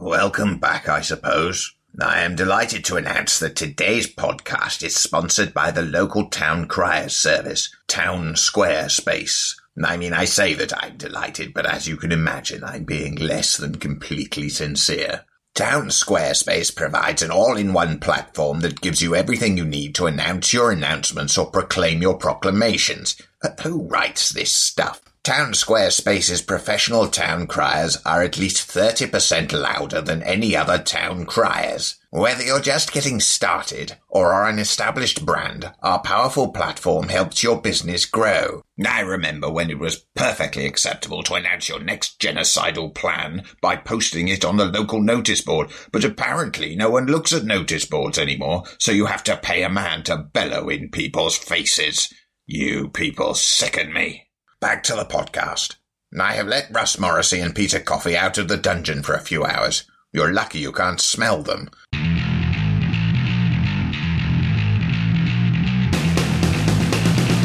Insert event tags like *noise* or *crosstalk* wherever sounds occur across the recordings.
Welcome back, I suppose. I am delighted to announce that today's podcast is sponsored by the local town criers service, Town Square Space. I mean, I say that I'm delighted, but as you can imagine, I'm being less than completely sincere. Town Squarespace provides an all-in-one platform that gives you everything you need to announce your announcements or proclaim your proclamations. Uh, Who writes this stuff? Town Squarespace's professional town criers are at least 30% louder than any other town criers. Whether you're just getting started or are an established brand, our powerful platform helps your business grow. I remember when it was perfectly acceptable to announce your next genocidal plan by posting it on the local notice board, but apparently no one looks at notice boards anymore, so you have to pay a man to bellow in people's faces. You people sicken me. Back to the podcast. I have let Russ Morrissey and Peter Coffey out of the dungeon for a few hours. You're lucky you can't smell them.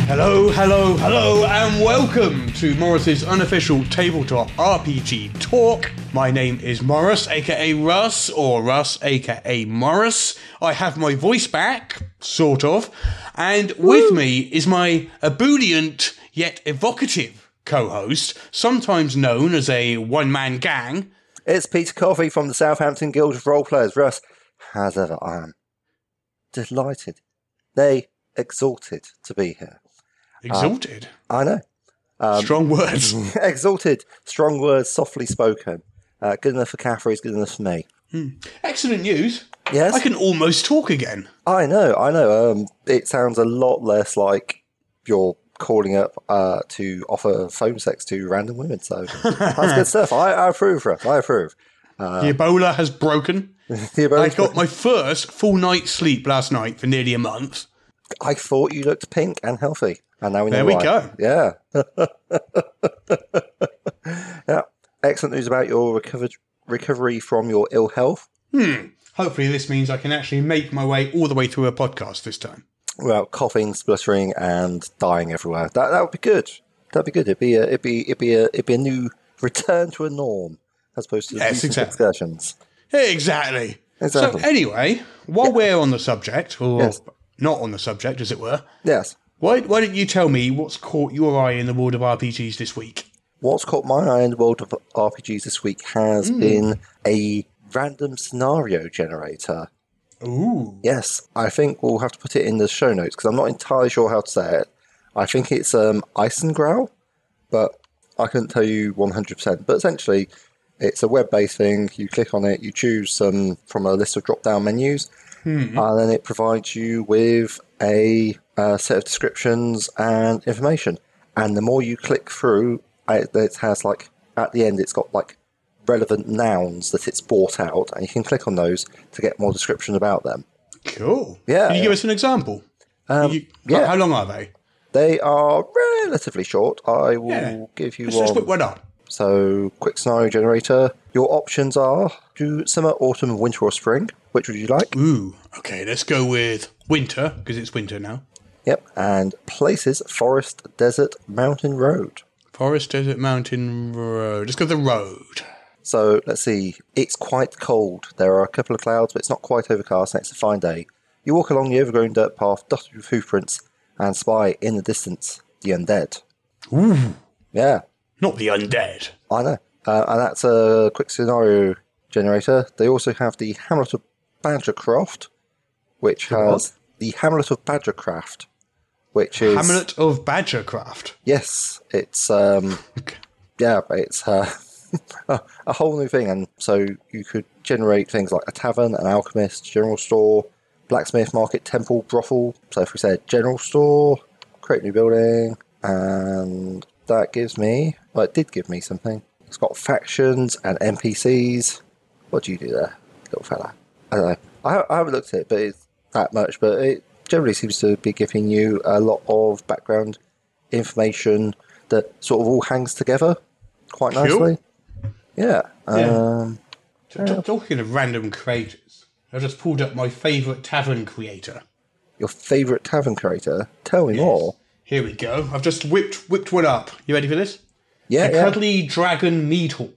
Hello, hello, hello, and welcome to Morrus's unofficial tabletop RPG talk. My name is Morrus, aka Russ, or Russ, aka Morrus. I have my voice back, sort of, and with me is my ebullient yet evocative co-host, sometimes known as a one-man gang. It's Peter Coffey from the Southampton Guild of Role Players. Russ, as ever, I am delighted, nay, exalted to be here. Exalted. I know. Strong words. *laughs* exalted, strong words, softly spoken. Uh, good enough for Catherine is good enough for me. Excellent news. Yes, I can almost talk again. I know, I know. Um, it sounds a lot less like you're calling up uh, to offer phone sex to random women. So that's good stuff. I, I approve, Russ. I approve. the Ebola has broken. *laughs* The I Ebola- got my first full night's sleep last night for nearly a month. I thought you looked pink and healthy, and now we know There we why. go. Yeah. *laughs* yeah. Excellent news about your recovered recovery from your ill health. Hmm. Hopefully, this means I can actually make my way all the way through a podcast this time. Well, coughing, spluttering, and dying everywhere. That that would be good. That'd be good. It'd be a it'd be it'd be a it'd be a new return to a norm as opposed to Yes, exactly. excursions. Exactly. Exactly. So, anyway, while we're on the subject, or Yes. not on the subject, as it were, Yes. why, why don't you tell me what's caught your eye in the world of RPGs this week? What's caught my eye in the world of RPGs this week has hmm. been a random scenario generator. Ooh. Yes, I think we'll have to put it in the show notes because I'm not entirely sure how to say it. I think it's um, Icengrowl, but I couldn't tell you 100%. But essentially, it's a web based thing. You click on it, you choose some from a list of drop down menus, and then it provides you with a, uh set of descriptions and information. And the more you click through, it, it has like, at the end, it's got like relevant nouns that it's bought out, and you can click on those to get more description about them. Cool. Yeah, Can you give us an example? Um, You- yeah. How long are they? They are relatively short. I will Yeah. give you Let's one. put one up. So, quick scenario generator. Your options are do summer, autumn, winter, or spring. Which would you like? Ooh. Okay, let's go with winter, because it's winter now. Yep. And places forest, desert, mountain, road. Forest, desert, mountain, road. Let's go the road. So, let's see. It's quite cold. There are a couple of clouds, but it's not quite overcast, and it's a fine day. You walk along the overgrown dirt path, dotted with hoofprints, and spy in the distance the undead. Ooh. Yeah. Not the undead. I know. Uh, and that's a quick scenario generator. They also have the Hamlet of Badgercroft, which The has the Hamlet of Badgercraft, which is Hamlet of Badgercraft. Yes, it's um, *laughs* yeah, it's uh, *laughs* a a whole new thing, and so you could generate things like a tavern, an alchemist, general store, blacksmith market, temple, brothel. So if we said general store, create new building, and that gives me, well, it did give me something. It's got factions and NPCs. What do you do there, little fella? I don't know. I, I haven't looked at it, but it's that much. But it generally seems to be giving you a lot of background information that sort of all hangs together quite Cool. Yeah. Yeah. Um, T- Talking of random creators, I just pulled up my favourite tavern creator. your favourite tavern creator? Tell me more. Here we go. I've just whipped whipped one up. You ready for this? Yeah, the yeah. Cuddly Dragon Mead Hall.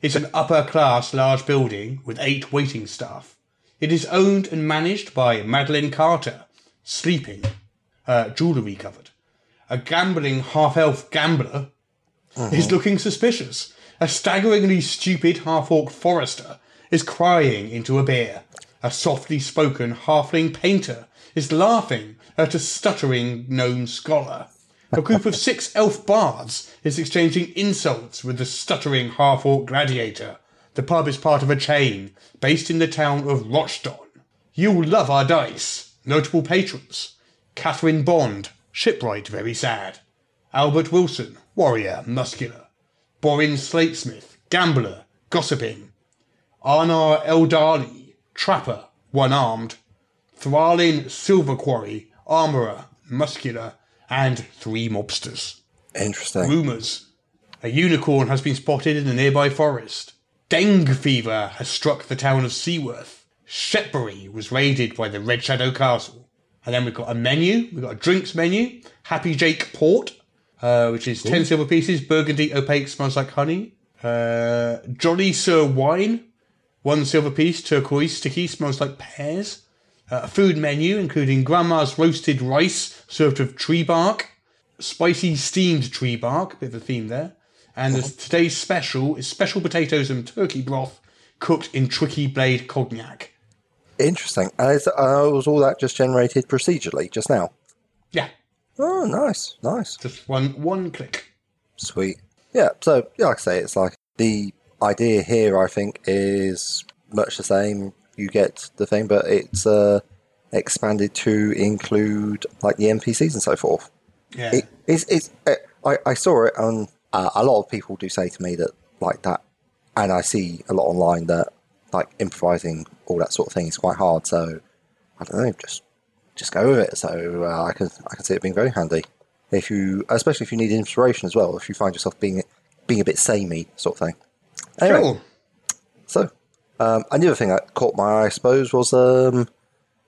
It's an upper class large building with eight waiting staff. It is owned and managed by Madeline Carter, sleeping, uh, jewellery covered. A gambling half elf gambler is looking suspicious. A staggeringly stupid half orc forester is crying into a beer. A softly spoken halfling painter is laughing at a stuttering gnome scholar. A group of six elf bards is exchanging insults with the stuttering half orc gladiator. The pub is part of a chain based in the town of Rochdon. You'll love our dice. Notable patrons Catherine Bond, shipwright, very sad. Albert Wilson, warrior, muscular. Borin Slatesmith, gambler, gossiping. Arnar Eldali, trapper, one armed. Thralin Silver Quarry, armourer, muscular, and three mobsters. Interesting. Rumours. A unicorn has been spotted in a nearby forest. Dengue fever has struck the town of Seaworth. Shepbury was raided by the Red Shadow Castle. And then we've got a menu. We've got a drinks menu. Happy Jake Port, uh, which is 10 silver pieces. Burgundy opaque smells like honey. Uh, Jolly Sir Wine, one silver piece. Turquoise sticky smells like pears. Uh, a food menu including grandma's roasted rice served with tree bark, spicy steamed tree bark, bit of a theme there. And the, today's special is special potatoes and turkey broth cooked in tricky blade cognac. Interesting. And is, uh, was all that just generated procedurally just now? Yeah, Oh, nice, nice, just one one click. sweet. Yeah. So, yeah, like I say, it's like the idea here. I think is much the same. You get the thing, but it's uh, expanded to include like the NPCs and so forth. Yeah, It, it's, it's, uh, I, I saw it, and uh, a lot of people do say to me that like that, and I see a lot online that like improvising all that sort of thing is quite hard. So I don't know, just just go with it. So uh, I can I can see it being very handy if you, especially if you need inspiration as well. If you find yourself being being a bit samey sort of thing. Anyway, sure. so um, another thing that caught my eye, I suppose, was um,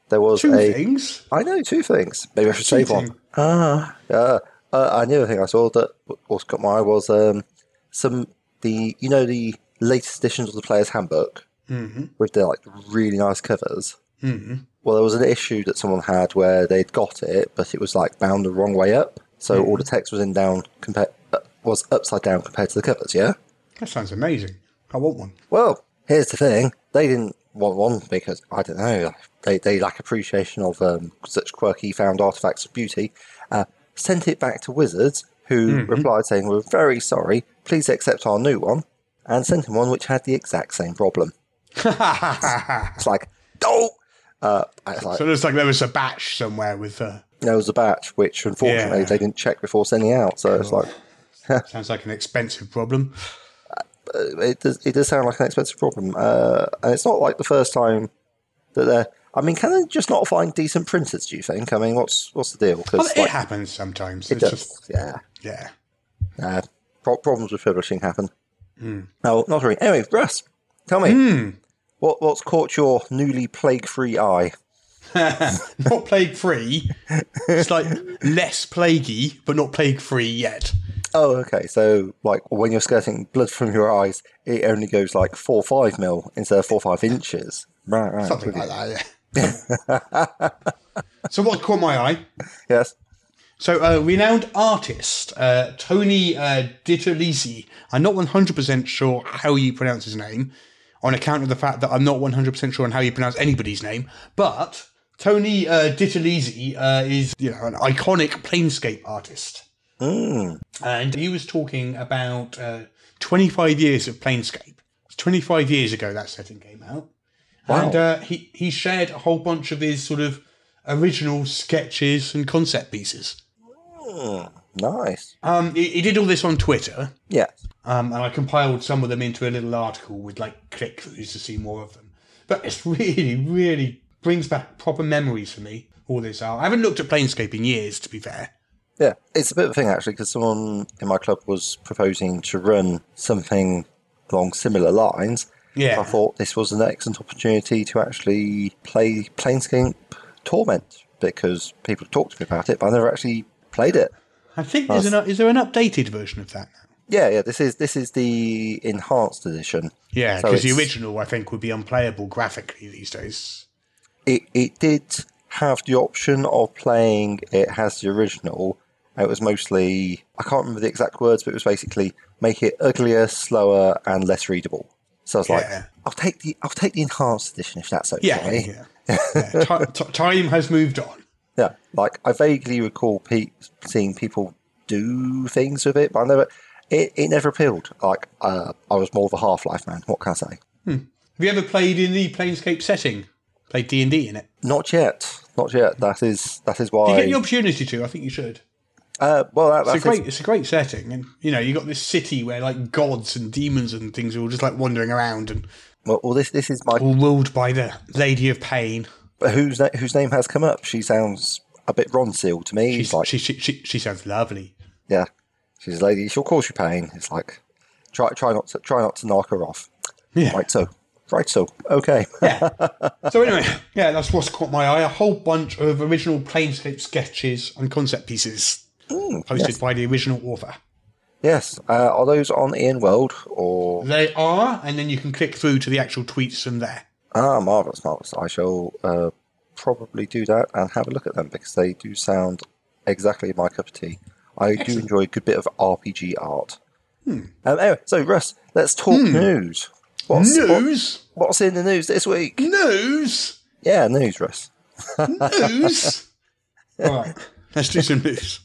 there was Two a things. I know two things. Maybe I should save one. Ah, yeah. Uh, another thing I saw that also caught my eye was um, some the you know the latest editions of the Player's Handbook Mm-hmm. with the like really nice covers. Mm-hmm. Well, there was an issue that someone had where they'd got it, but it was like bound the wrong way up, so all the text was in down compared uh, was upside down compared to the covers. Yeah. That sounds amazing. I want one. Well, here's the thing: they didn't want one because I don't know. They they lack appreciation of um, such quirky found artifacts of beauty. Uh, sent it back to Wizards, who replied saying, "We're very sorry. Please accept our new one," and sent him one which had the exact same problem. *laughs* It's like, oh, uh, like, So it looks like there was a batch somewhere with. Uh, there was a batch which unfortunately Yeah. they didn't check before sending out. So it's like, *laughs* sounds like an expensive problem. it does, it does sound like an expensive problem. Uh, and it's not like the first time that they're. I mean, can they just not find decent printers? Do you think? I mean, what's what's the deal? Well, Because it happens sometimes. it it's does. just yeah, yeah. uh, pro- problems with publishing happen. Hmm. No, not really. Anyway, Russ, tell me what what's caught your newly plague-free eye? *laughs* not plague free. It's like less plaguey, but not plague free yet. Oh, okay. So, like, when you're skirting blood from your eyes, it only goes like four five mil instead of four five inches. Right, right. Something like that, yeah. *laughs* so what caught my eye? Yes. So, uh, renowned artist uh, Tony uh, DiTerlizzi. I'm not 100% sure how you pronounce his name, on account of the fact that I'm not 100% sure on how you pronounce anybody's name. But Tony uh, uh, is, you know, an iconic planescape artist, and he was talking about uh, 25 years of planescape. It's 25 years ago that setting came out, and uh, he he shared a whole bunch of his sort of original sketches and concept pieces. Nice. Um, he, he did all this on Twitter, Yeah. um, and I compiled some of them into a little article with like click throughs to see more of them. But it's *laughs* really, really brings back proper memories for me. All this art. I haven't looked at Planescape in years, to be fair. Yeah, it's a bit of a thing actually because someone in my club was proposing to run something along similar lines. Yeah. I thought this was an excellent opportunity to actually play Planescape Torment because people have talked to me about it, but I never actually played it. I think there's an is there an updated version of that now? Yeah, yeah. This is this is the enhanced edition. Yeah, So because the original, I think, would be unplayable graphically these days. It it did have the option of playing it has the original. It was mostly I can't remember the exact words, but it was basically make it uglier, slower, and less readable. So I was like, I'll take the I'll take the enhanced edition if that's okay. Yeah, yeah. yeah. Ti- *laughs* ti- time has moved on. Yeah, like I vaguely recall pe- seeing people do things with it, but I never. It, it never appealed. Like uh, I was more of a Half Life man. What can I say? Have you ever played in the Planescape setting? Played D and D in it? Not yet. Not yet. That is that is why. You get the opportunity to. I think you should. uh, well, that, It's a great. It's a great setting, and you know you got this city where like gods and demons and things are all just like wandering around and well, well, this this is my all ruled by the Lady of Pain. Whose na- whose name has come up. She sounds a bit Ronseal to me. She's, like she, she, she, she sounds lovely. yeah, she's a lady. She'll cause you pain. It's like try try not to try not to knock her off. Yeah. Right. So right. So okay. yeah. *laughs* So anyway, yeah, that's what's caught my eye. A whole bunch of original Planescape sketches and concept pieces posted by the original author. yes. Uh, are those on EN World or They are, and then you can click through to the actual tweets from there. Ah, marvelous, marvelous. I shall uh, probably do that and have a look at them because they do sound exactly my cup of tea. I do enjoy a good bit of RPG art. Um, anyway, so Russ, let's talk news. What's, what- News, what's in the news this week? news, Yeah, news, Russ. news. All *laughs* right, let's do some news.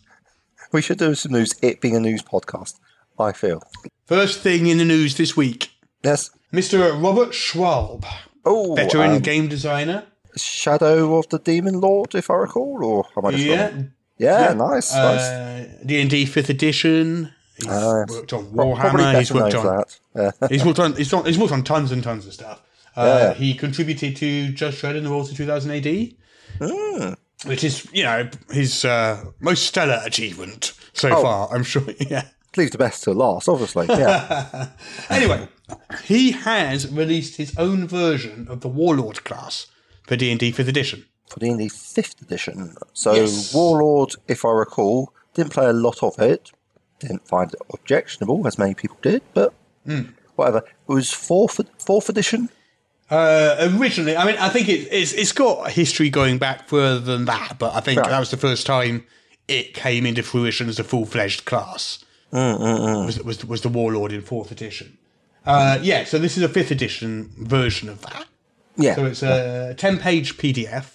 We should do some news. It being a news podcast, I feel. First thing in the news this week: Yes. Mr. Robert Schwalb, Oh, veteran um, game designer. Shadow of the Demon Lord, if I recall, or I just Yeah, wrong? Yeah, nice, nice. uh, D and D Fifth Edition. He's Uh, worked on Warhammer. He's worked on that. Yeah. *laughs* he's worked on he's, on, he's worked on tons and tons of stuff. Uh, Yeah. He contributed to Judge Dredd in the World of 2000 AD, Hmm. which is you know his uh, most stellar achievement so Oh. far. I'm sure. *laughs* Yeah. Leave the best to last, obviously. Yeah. *laughs* Anyway, he has released his own version of the Warlord class for D and D Fifth Edition. for the Indie fifth edition. So Yes. Warlord, if I recall, didn't play a lot of it. Didn't find it objectionable, as many people did, but Hmm. whatever. It was fourth fourth edition. Uh, originally, I mean, I think it, it's it's got a history going back further than that, but I think Right. that was the first time it came into fruition as a full fledged class. Was, was was the Warlord in fourth edition? Uh, yeah, so this is a fifth edition version of that. Yeah, So it's a ten page PDF.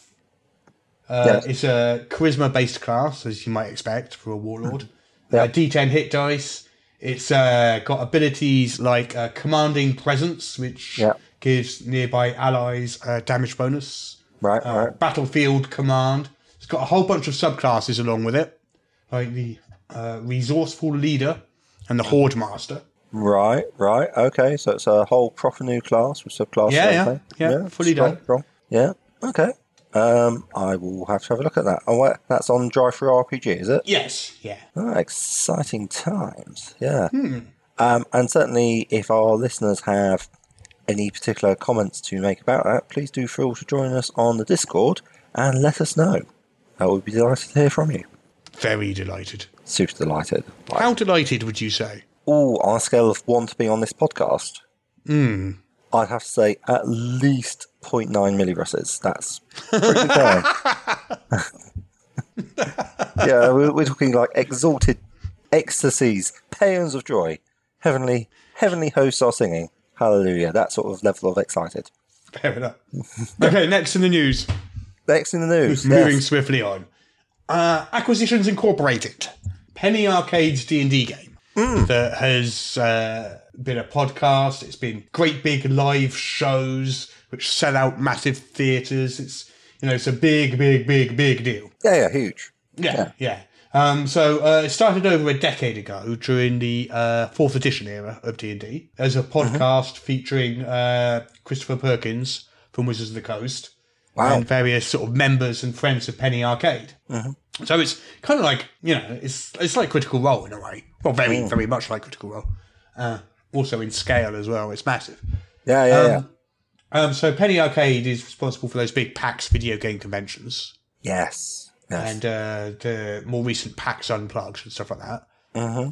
Uh, Yes. It's a charisma based class, as you might expect for a Warlord. Yeah. Uh, D10 hit dice. It's uh, got abilities like uh, commanding presence, which Yeah. gives nearby allies a damage bonus. right, Uh, right. Battlefield command. It's got a whole bunch of subclasses along with it, like the uh, resourceful leader and the horde master. Right, right, okay. So it's a whole proper new class with subclasses. Yeah, and yeah, yeah, fully strong, done. strong. Yeah, okay. Um, I will have to have a look at that. Oh, wait, that's on DriveThruRPG, is it? Yes, yeah. Ah, exciting times. Yeah. Hmm. Um, and certainly, if our listeners have any particular comments to make about that, please do feel to join us on the Discord and let us know. I would be delighted to hear from you. Very delighted. Super delighted. Like, How delighted would you say? oh, on a scale of one to be on this podcast, Hmm. I'd have to say at least 0.9 milliruses. That's pretty good *laughs* *laughs* yeah, we're, we're talking like exalted ecstasies, paeans of joy, heavenly, heavenly hosts are singing. Hallelujah! That sort of level of excited. Fair enough. okay, next in the news. Next in the news, Moving yes. swiftly on. Uh, Acquisitions Incorporated, Penny Arcade's D and D game that has uh, been a podcast. It's been great big live shows which sell out massive theatres. It's you know it's a big, big, big, big deal. yeah, yeah, huge. Yeah, yeah. Um, so uh, it started over a decade ago during the uh, fourth edition era of D and D as a podcast featuring uh, Christopher Perkins from Wizards of the Coast Wow. and various sort of members and friends of Penny Arcade. So it's kind of like you know it's it's like Critical Role in a way. Well, very very much like Critical Role. Uh, also in scale as well. It's massive. Yeah, yeah, yeah. Um, so Penny Arcade is responsible for those big PAX video game conventions Yes, yes. and uh, the more recent PAX Unplugged and stuff like that.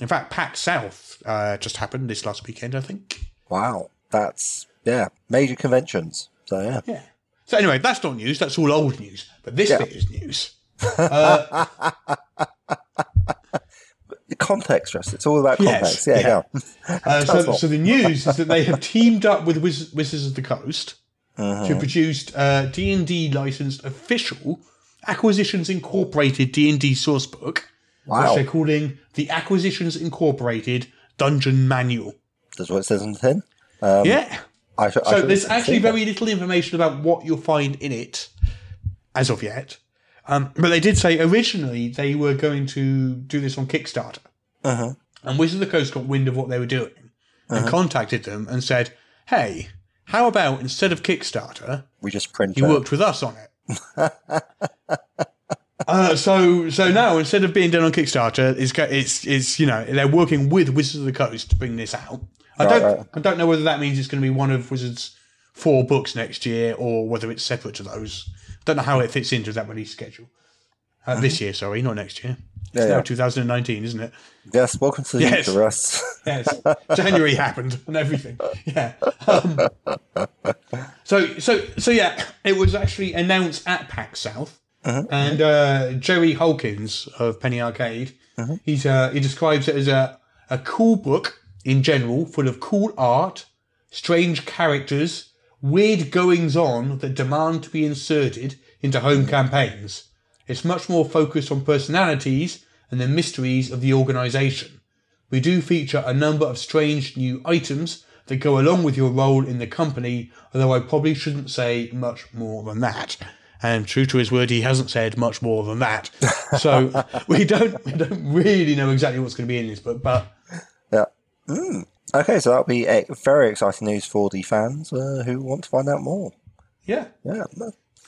In fact, PAX South uh, just happened this last weekend, I think. Wow, that's yeah, major conventions. So yeah, Yeah. So anyway, that's not news. That's all old news. But this Yeah. bit is news. The context, Russ. It's all about Yes, context. Yeah, yeah. go. Uh, so, so the news is that they have teamed up with Wiz- Wizards of the Coast Uh-huh. to produce uh, D and D licensed official Acquisitions Incorporated D and D sourcebook, Wow. which they're calling the Acquisitions Incorporated Dungeon Manual. That's what it says on the tin. Um, yeah. I should, I So there's actually very little information about what you'll find in it as of yet. Um, but they did say originally they were going to do this on Kickstarter. Uh-huh. And Wizards of the Coast got wind of what they were doing and contacted them and said, hey, how about instead of Kickstarter, we just print you worked with us on it? *laughs* uh, so so now instead of being done on Kickstarter, it's it's it's you know they're working with Wizards of the Coast to bring this out. I Right, don't right. I don't know whether that means it's going to be one of Wizards' four books next year or whether it's separate to those. I Don't know how it fits into that release schedule. Uh, This year, sorry, not next year. Mm-hmm. Yeah, it's now yeah. 2019, isn't it? Yes, welcome to the Yes. *laughs* Yes, January happened and everything. Yeah. Um, so so so yeah, it was actually announced at PAX South, and uh, Jerry Holkins of Penny Arcade, he's uh, he describes it as a a cool book in general, full of cool art, strange characters, weird goings on that demand to be inserted into home campaigns. It's much more focused on personalities and the mysteries of the organisation. We do feature a number of strange new items that go along with your role in the company, although I probably shouldn't say much more than that. And true to his word, he hasn't said much more than that. So *laughs* we don't we don't really know exactly what's going to be in this book, but Yeah. Mm. Okay, so that'll be a very exciting news for the fans uh, who want to find out more. yeah. Yeah.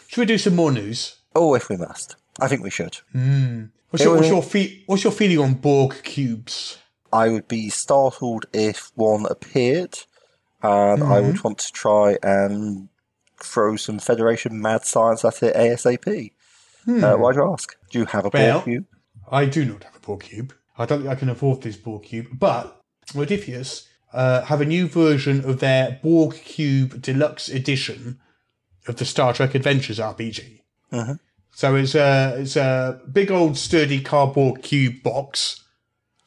Should we do some more news? Oh, if we must. I think we should. What's your, what's your, fe- what's your feeling on Borg cubes? I would be startled if one appeared, and I Mm-hmm. would want to try and throw some Federation mad science at it ASAP. Uh, why do you ask? Do you have a Hmm. Well- Borg cube? I do not have a Borg cube. I don't think I can afford this Borg cube, but Modiphius uh, have a new version of their Borg Cube Deluxe Edition of the Star Trek Adventures RPG. Mhm. So it's a it's a big old sturdy cardboard cube box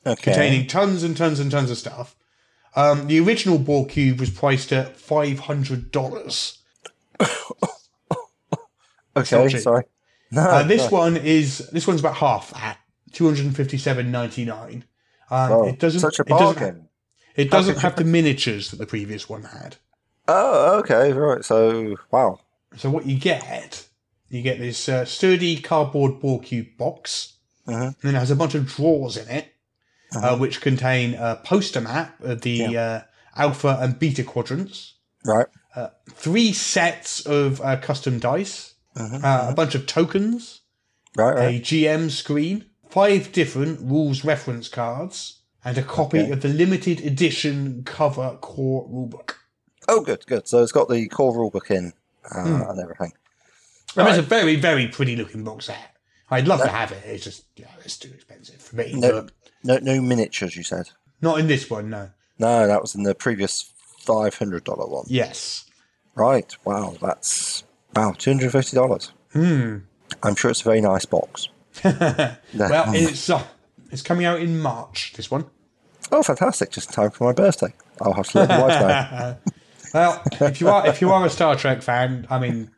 Okay. containing tons and tons and tons of stuff. Um, the original Borg cube was priced at five hundred dollars. *coughs* okay, sorry. *laughs* No, Uh, this no. one is this one's about half that, two hundred and fifty-seven ninety-nine. Oh, it doesn't. such a it doesn't. It doesn't have the miniatures that the previous one had. Oh, okay, right. So, wow. So what you get, you get this uh, sturdy cardboard Borg cube box, Mhm. and then it has a bunch of drawers in it, uh, which contain a poster map of the uh, alpha and beta quadrants, Right. three sets of uh, custom dice, uh, a bunch of tokens, Right, right. a GM screen, five different rules reference cards, and a copy Okay. of the limited edition cover core rulebook. Oh, good, good. So it's got the core rulebook in uh, Hmm. and everything. I mean, it's a very, very pretty looking box set. I'd love to have it. It's just, yeah, it's too expensive for me. No, no, no miniatures. You said. not in this one, no. No, that was in the previous five hundred dollar one. Yes. Right. Wow, that's wow, two hundred fifty dollars. Hmm. I'm sure it's a very nice box. *laughs* Well, it's uh, it's coming out in March. This one. Oh, fantastic! Just in time for my birthday. I'll have to let my wife know. *laughs* Well, if you are if you are a Star Trek fan, I mean,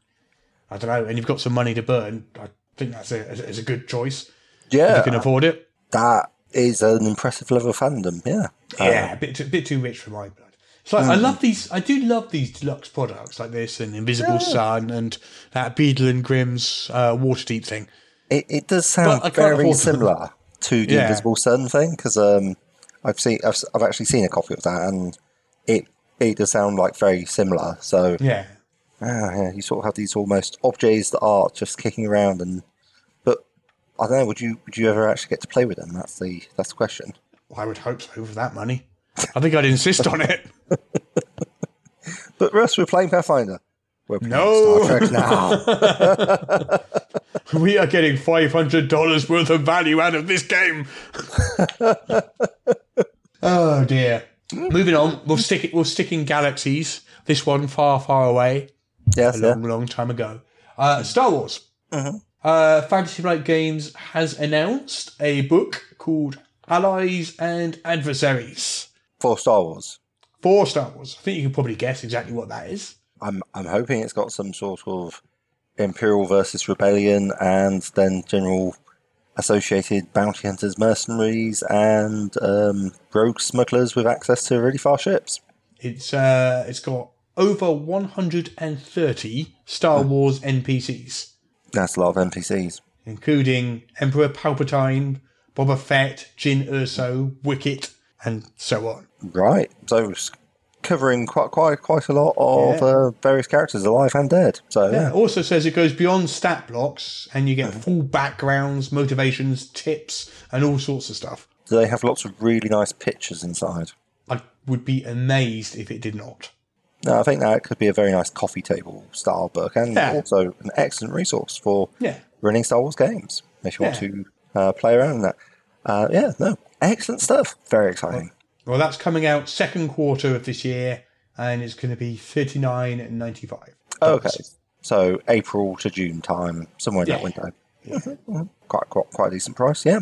I don't know, and you've got some money to burn, I think that's a is a good choice. If Yeah, you can afford it. that is an impressive level of fandom. Yeah. Yeah, a bit too, bit too rich for my blood. It's like I love these. I do love these deluxe products like this and Invisible Sun and that Beadle and Grimm's uh, Waterdeep thing. It, it does sound But I can't very similar to the Yeah. Invisible Sun thing because um, I've seen I've, I've actually seen a copy of that and it it does sound like very similar. So Yeah, ah, yeah, you sort of have these almost objects that are just kicking around and but I don't know. Would you would you ever actually get to play with them? That's the that's the question. I would hope so for that money. I think I'd insist on it. *laughs* But Russ, we're playing Pathfinder. We're playing No. Star Trek now. *laughs* We are getting five hundred dollars worth of value out of this game. *laughs* oh dear. Moving on, we'll stick it. We'll stick in galaxies. This one far, far away, Yes, a yeah. long, long time ago. Uh, Star Wars. Uh, Fantasy Flight Games has announced a book called Allies and Adversaries For Star Wars. for Star Wars. I think you can probably guess exactly what that is. I'm I'm hoping it's got some sort of Imperial versus Rebellion and then general associated bounty hunters, mercenaries, and um, rogue smugglers with access to really fast ships. It's uh, it's got over 130 Star Wars NPCs, That's a lot of NPCs. including Emperor Palpatine, Boba Fett, Jyn Erso, Wicket, and so on. Right. So covering quite quite quite a lot of Yeah. uh, various characters, alive and dead. So Yeah, yeah. it also says it goes beyond stat blocks and you get full backgrounds, motivations, tips, and all sorts of stuff. Do they have lots of really nice pictures inside? I would be amazed if it did not. No, I think that could be a very nice coffee table style book, and Yeah. also an excellent resource for running Star Wars games if you want to uh, play around in that. Uh, yeah, no, excellent stuff. Very exciting. Well, that's coming out second quarter of this year, and it's going to be thirty nine and ninety five. Okay, so April to June time, somewhere in that Yeah. window. Mhm. Quite, quite, quite a decent price. Yeah.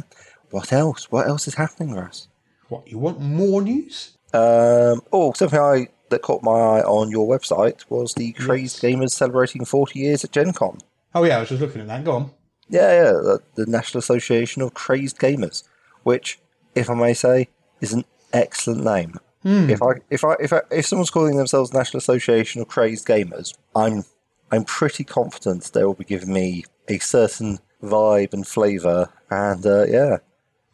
What else? What else is happening, Russ? What you want more news? Um, oh, something I that caught my eye on your website was the Crazed Gamers celebrating 40 years at Gen Con. Oh yeah, I was just looking at that. Go on. Yeah, yeah, the, the National Association of Crazed Gamers, which, if I may say, is an excellent name. If I if I if I, if someone's calling themselves National Association of Crazed Gamers, I'm I'm pretty confident they will be giving me a certain vibe and flavour, and uh, yeah,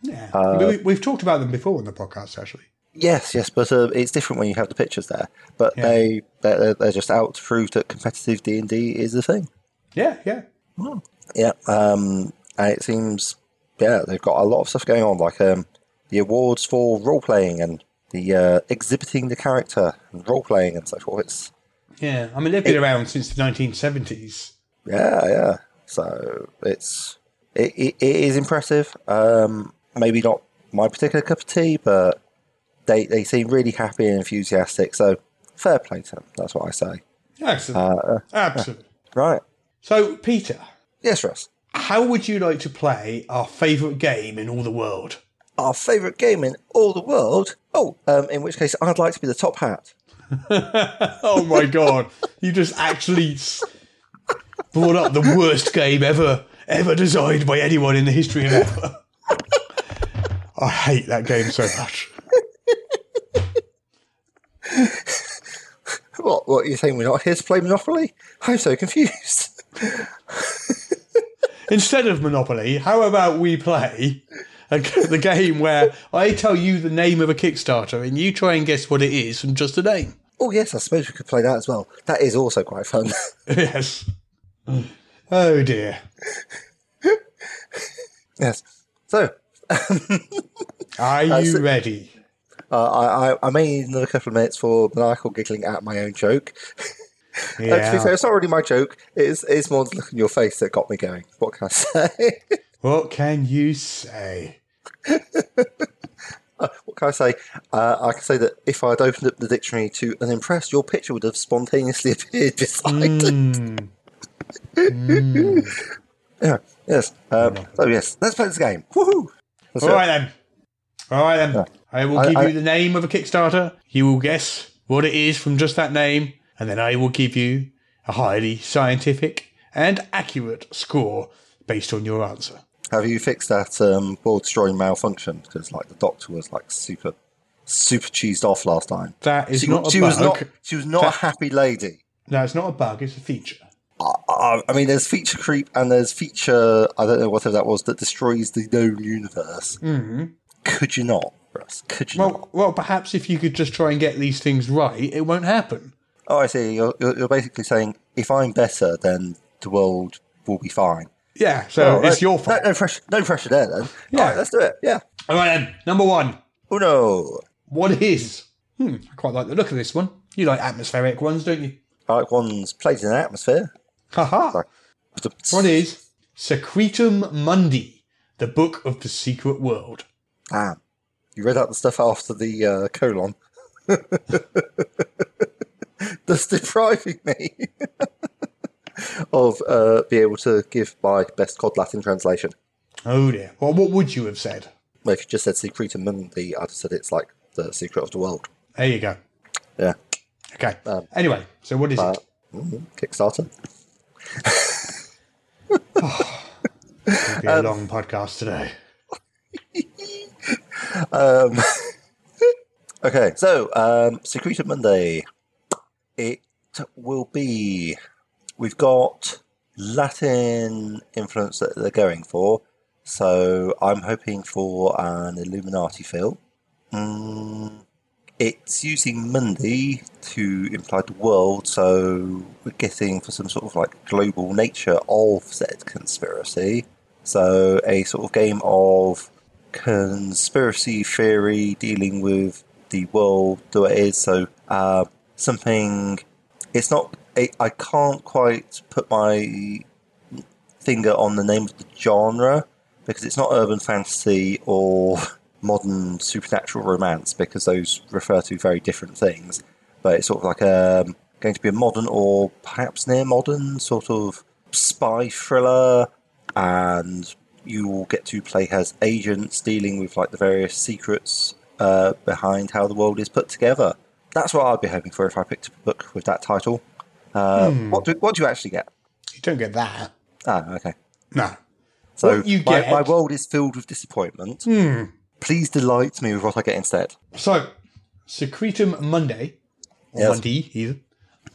Yeah, mean, we, we've talked about them before in the podcast, actually. yes, yes, but uh, it's different when you have the pictures there. But Yeah. they they're, they're just out to prove that competitive D and D is a thing. Yeah, yeah. Yeah, um, and it seems yeah they've got a lot of stuff going on, like um, the awards for role playing and the uh, exhibiting the character and role playing and so forth. It's Yeah, I mean they've been around since the 1970s. yeah, yeah. So it's it, it, it is impressive. Um, maybe not my particular cup of tea, but they they seem really happy and enthusiastic. So fair play to them. That's what I say. Excellent, absolutely. Right? So, Peter, Yes, Russ. how would you like to play our favourite game in all the world? Our favourite game in all the world. Oh, um, in which case I'd like to be the top hat. *laughs* Oh my god, you just actually brought up the worst game ever, ever designed by anyone in the history of ever. I hate that game so much. What? What are you saying? We're not here to play Monopoly? I'm so confused. Instead of Monopoly, how about we play a, *laughs* the game where I tell you the name of a Kickstarter and you try and guess what it is from just the name? oh yes, I suppose we could play that as well. That is also quite fun. *laughs* Yes. Oh dear. *laughs* yes. So Are you so- ready? uh, I, I I may need another couple of minutes for maniacal giggling at my own joke. Uh, to be fair, Yeah. it's not really my joke. It's it's more the look in your face that got me going. What can I say? What can you say? What can I say? Uh, I can say that if I'd opened up the dictionary to unimpressed, your picture would have spontaneously *laughs* appeared beside it. Mm. Yeah. Yes. Um, so yes, let's play this game. Woohoo! Let's All it. then. All right then. I will I- give I- you the name of a Kickstarter. You will guess what it is from just that name, and then I will give you a highly scientific and accurate score based on your answer. Have you fixed that um, world destroying malfunction? Because like the doctor was like super, super cheesed off last time. That is She, not a she was not. She was not a happy lady. No, it's not a bug. It's a feature. I, I, I mean, there's feature creep and there's feature. I don't know whatever that was that destroys the known universe. Mm-hmm. Could you not, Russ? Could you not? Well, well, perhaps if you could just try and get these things right, it won't happen. Oh, I see. You're, you're you're basically saying if I'm better, then the world will be fine. Yeah, so Oh, it's no- your fault. No, no pressure. No pressure there. Then. Yeah. All right, let's do it. Yeah. All right then. Number one. Oh no. What is? Hmm, I quite like the look of this one. You like atmospheric ones, don't you? I like one's played in an atmosphere. Haha. What is Secretum Mundi, the Book of the Secret World. Ah, You read out the stuff after the uh, colon. *laughs* That's depriving me *laughs* of uh, be able to give my best COD Latin translation. Oh dear. Well, what would you have said? Well, if you just said Secretum Mundi, I'd have said it's like the secret of the world. There you go. Yeah. Okay. Um, anyway, so what is Uh, it? mhm, Kickstarter. It'll be a long podcast today. *laughs* Um, *laughs* okay, so um, Secretum Mundi. It will be. We've got Latin influence that they're going for, so I'm hoping for an Illuminati feel. Mm, it's using Mundi to imply the world, so we're getting for some sort of like global nature of said conspiracy. So a sort of game of conspiracy theory dealing with the world the way it is. So uh, something. It's not. I can't quite put my finger on the name of the genre because it's not urban fantasy or *laughs* modern supernatural romance because those refer to very different things. But it's sort of like um going to be a modern or perhaps near modern sort of spy thriller, and you will get to play as agents dealing with like the various secrets uh, behind how the world is put together. That's what I'd be hoping for if I picked up a book with that title. Uh, What do what do you actually get? You don't get that. Ah, okay. No. So What you my, get- my world is filled with disappointment. Please delight me with what I get instead. So, Secretum Monday, or Yes. Monday either,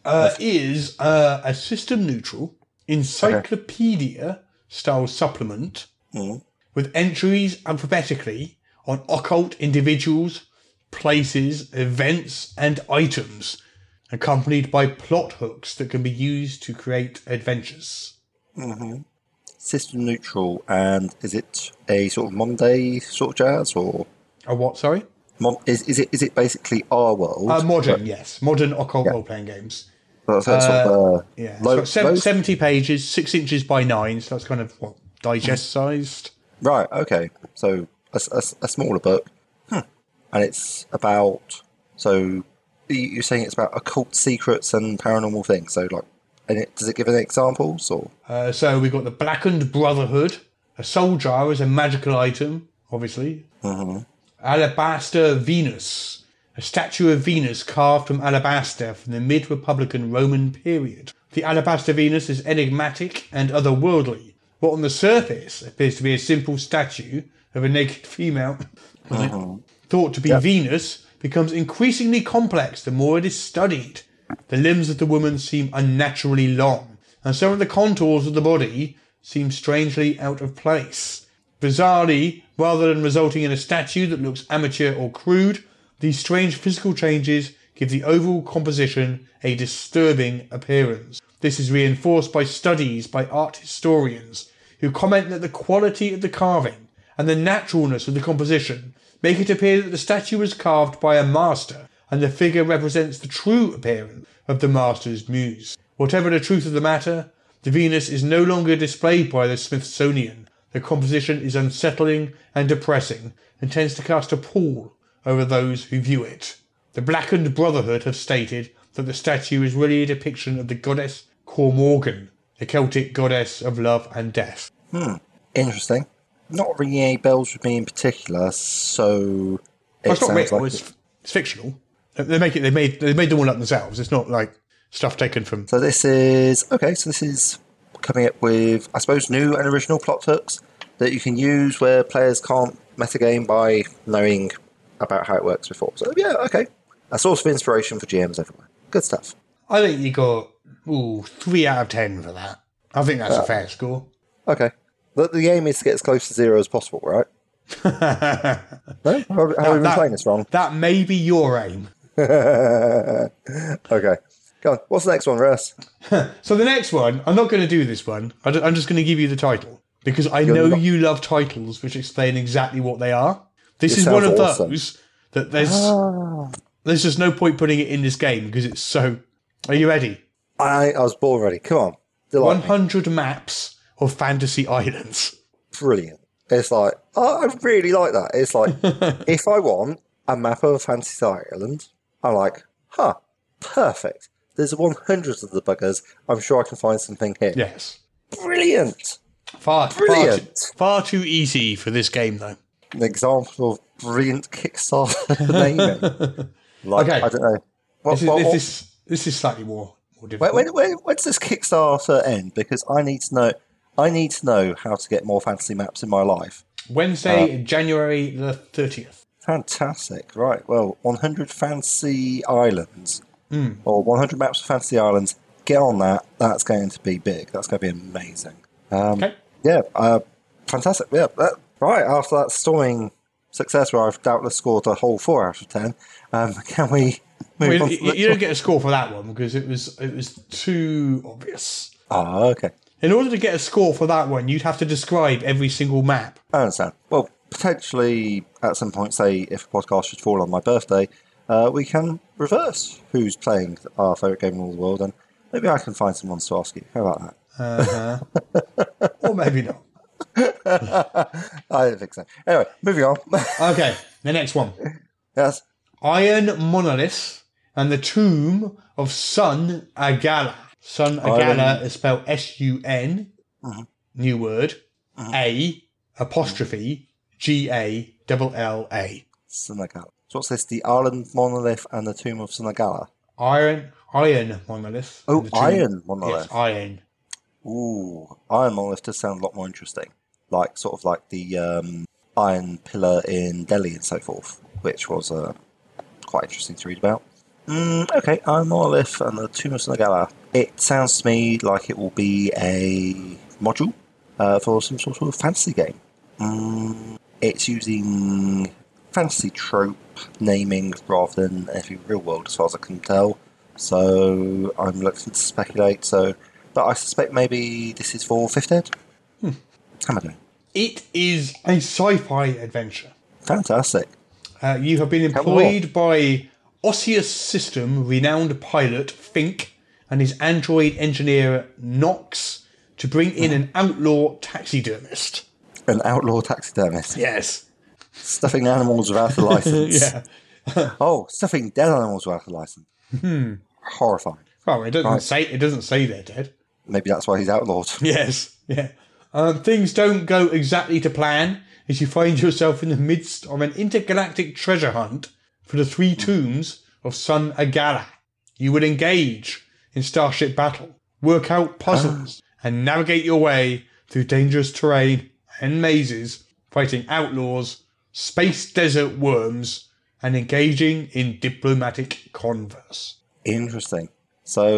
uh, is uh, a system neutral encyclopedia style supplement Mm. with entries alphabetically on occult individuals, places, events, and items, accompanied by plot hooks that can be used to create adventures. System neutral, and is it a sort of Monday sort of jazz, or A what, sorry? mon- is, is it is it basically our world? Uh, modern, yes. Modern occult role playing games. But that's sort of, uh, Yeah. It's low- got sev- 70 pages, 6 inches by 9, so that's kind of what, digest sized. Right. Okay. So a a smaller book, hmm. and it's about. So you're saying it's about occult secrets and paranormal things. So like, and it, does it give any examples or? Uh, so we've got the Blackened Brotherhood, a soul jar is a magical item, obviously. Alabaster Venus, a statue of Venus carved from alabaster from the mid Republican Roman period. The Alabaster Venus is enigmatic and otherworldly. What on the surface appears to be a simple statue of a naked female, *laughs* thought to be Venus, becomes increasingly complex the more it is studied. The limbs of the woman seem unnaturally long, and some of the contours of the body seem strangely out of place. Bizarrely, rather than resulting in a statue that looks amateur or crude, these strange physical changes give the overall composition a disturbing appearance. This is reinforced by studies by art historians who comment that the quality of the carving and the naturalness of the composition make it appear that the statue was carved by a master and the figure represents the true appearance of the master's muse. Whatever the truth of the matter, the Venus is no longer displayed by the Smithsonian. The composition is unsettling and depressing and tends to cast a pall over those who view it. The Blackened Brotherhood have stated that the statue is really a depiction of the goddess Cormorgan, the Celtic goddess of love and death. Hmm. Interesting. Not ringing any bells with me in particular, so it Well, it's not like it's, it's fictional. They make it. They made. They made them all up themselves. It's not like stuff taken from. So this is okay. So this is coming up with, I suppose, new and original plot hooks that you can use where players can't metagame by knowing about how it works before. So yeah, okay, a source of inspiration for GMs everywhere. Good stuff. I think you got ooh three out of ten for that. I think that's a uh, fair score. Okay, the, the aim is to get as close to zero as possible, right? *laughs* no, have, have we been playing this wrong? That may be your aim. *laughs* Okay, go on. What's the next one, Russ? *laughs* So the next one, I'm not going to do this one. I am just going to give you the title because I know not- you love titles which explain exactly what they are. This This is one of awesome. those that there's ah. there's just no point putting it in this game because it's so. Are you ready? I, I was born ready. Come on, delight me. 100 maps of Fantasy Islands. Brilliant. It's like, oh, I really like that. It's like, *laughs* if I want a map of a fantasy island, I'm like, huh, perfect. There's 100 of the buggers. I'm sure I can find something here. Yes. Brilliant. Far, far, too, Brilliant. far too easy for this game, though. An example of brilliant Kickstarter *laughs* naming. *laughs* Like, Okay. I don't know. What, This is, what- this, is, this is slightly more, more when, difficult. when, when, when does this Kickstarter end? Because I need to know. I need to know how to get more fantasy maps in my life. Wednesday, January the 30th. Fantastic. Right. Well, 100 Fantasy islands Hmm. or 100 maps of fantasy islands. Get on that. That's going to be big. That's going to be amazing. Um, Okay. Yeah. Uh, fantastic. Yeah. That, right. After that storming success, where I've doubtless scored a whole four out of ten, um, *laughs* can we move Well, on? You, you don't get a score for that one because it was it was too obvious. Ah, okay. In order to get a score for that one, you'd have to describe every single map. I understand. Well, potentially at some point, say if a podcast should fall on my birthday, uh, we can reverse who's playing our favourite game in all the world, and maybe I can find someone to ask you. How about that? Or maybe not. *laughs* I don't think so. Anyway, moving on. *laughs* Okay, the next one. yes. Iron Monolith and the Tomb of Sun Agala. Sun Agala is spelled S U N, new word, A apostrophe G A double L A. Sunagala. So what's this? The Ireland Monolith and the Tomb of Sunagala. Iron Iron Monolith. Oh, and the Tomb- Iron Monolith. Yes, iron. Ooh, Iron Monolith does sound a lot more interesting. Like, sort of like the um, Iron Pillar in Delhi and so forth, which was uh, quite interesting to read about. Mm, okay, Iron Monolith and the Tomb of Sunagala. It sounds to me like it will be a module uh, for some sort of fantasy game. Mm, it's using fantasy trope naming rather than anything real world, as far as I can tell. So I'm reluctant to speculate. So, but I suspect maybe this is for fifth ed. Hmm. How am I doing? It is a sci-fi adventure. Fantastic. Uh, you have been employed by Osseous System renowned pilot Fink and his android engineer Knox to bring in an outlaw taxidermist. An outlaw taxidermist Yes. stuffing animals without a license. *laughs* Yeah. Oh, stuffing dead animals without a license. Hmm. Horrifying. Oh, it doesn't Right. say it doesn't say they're dead. Maybe that's why he's outlawed. *laughs* Yes. Yeah. Um, things don't go exactly to plan as you find yourself in the midst of an intergalactic treasure hunt for the three tombs of Sun Agala. You would engage in starship battle, work out puzzles, and navigate your way through dangerous terrain and mazes, fighting outlaws, space desert worms, and engaging in diplomatic converse. Interesting. So,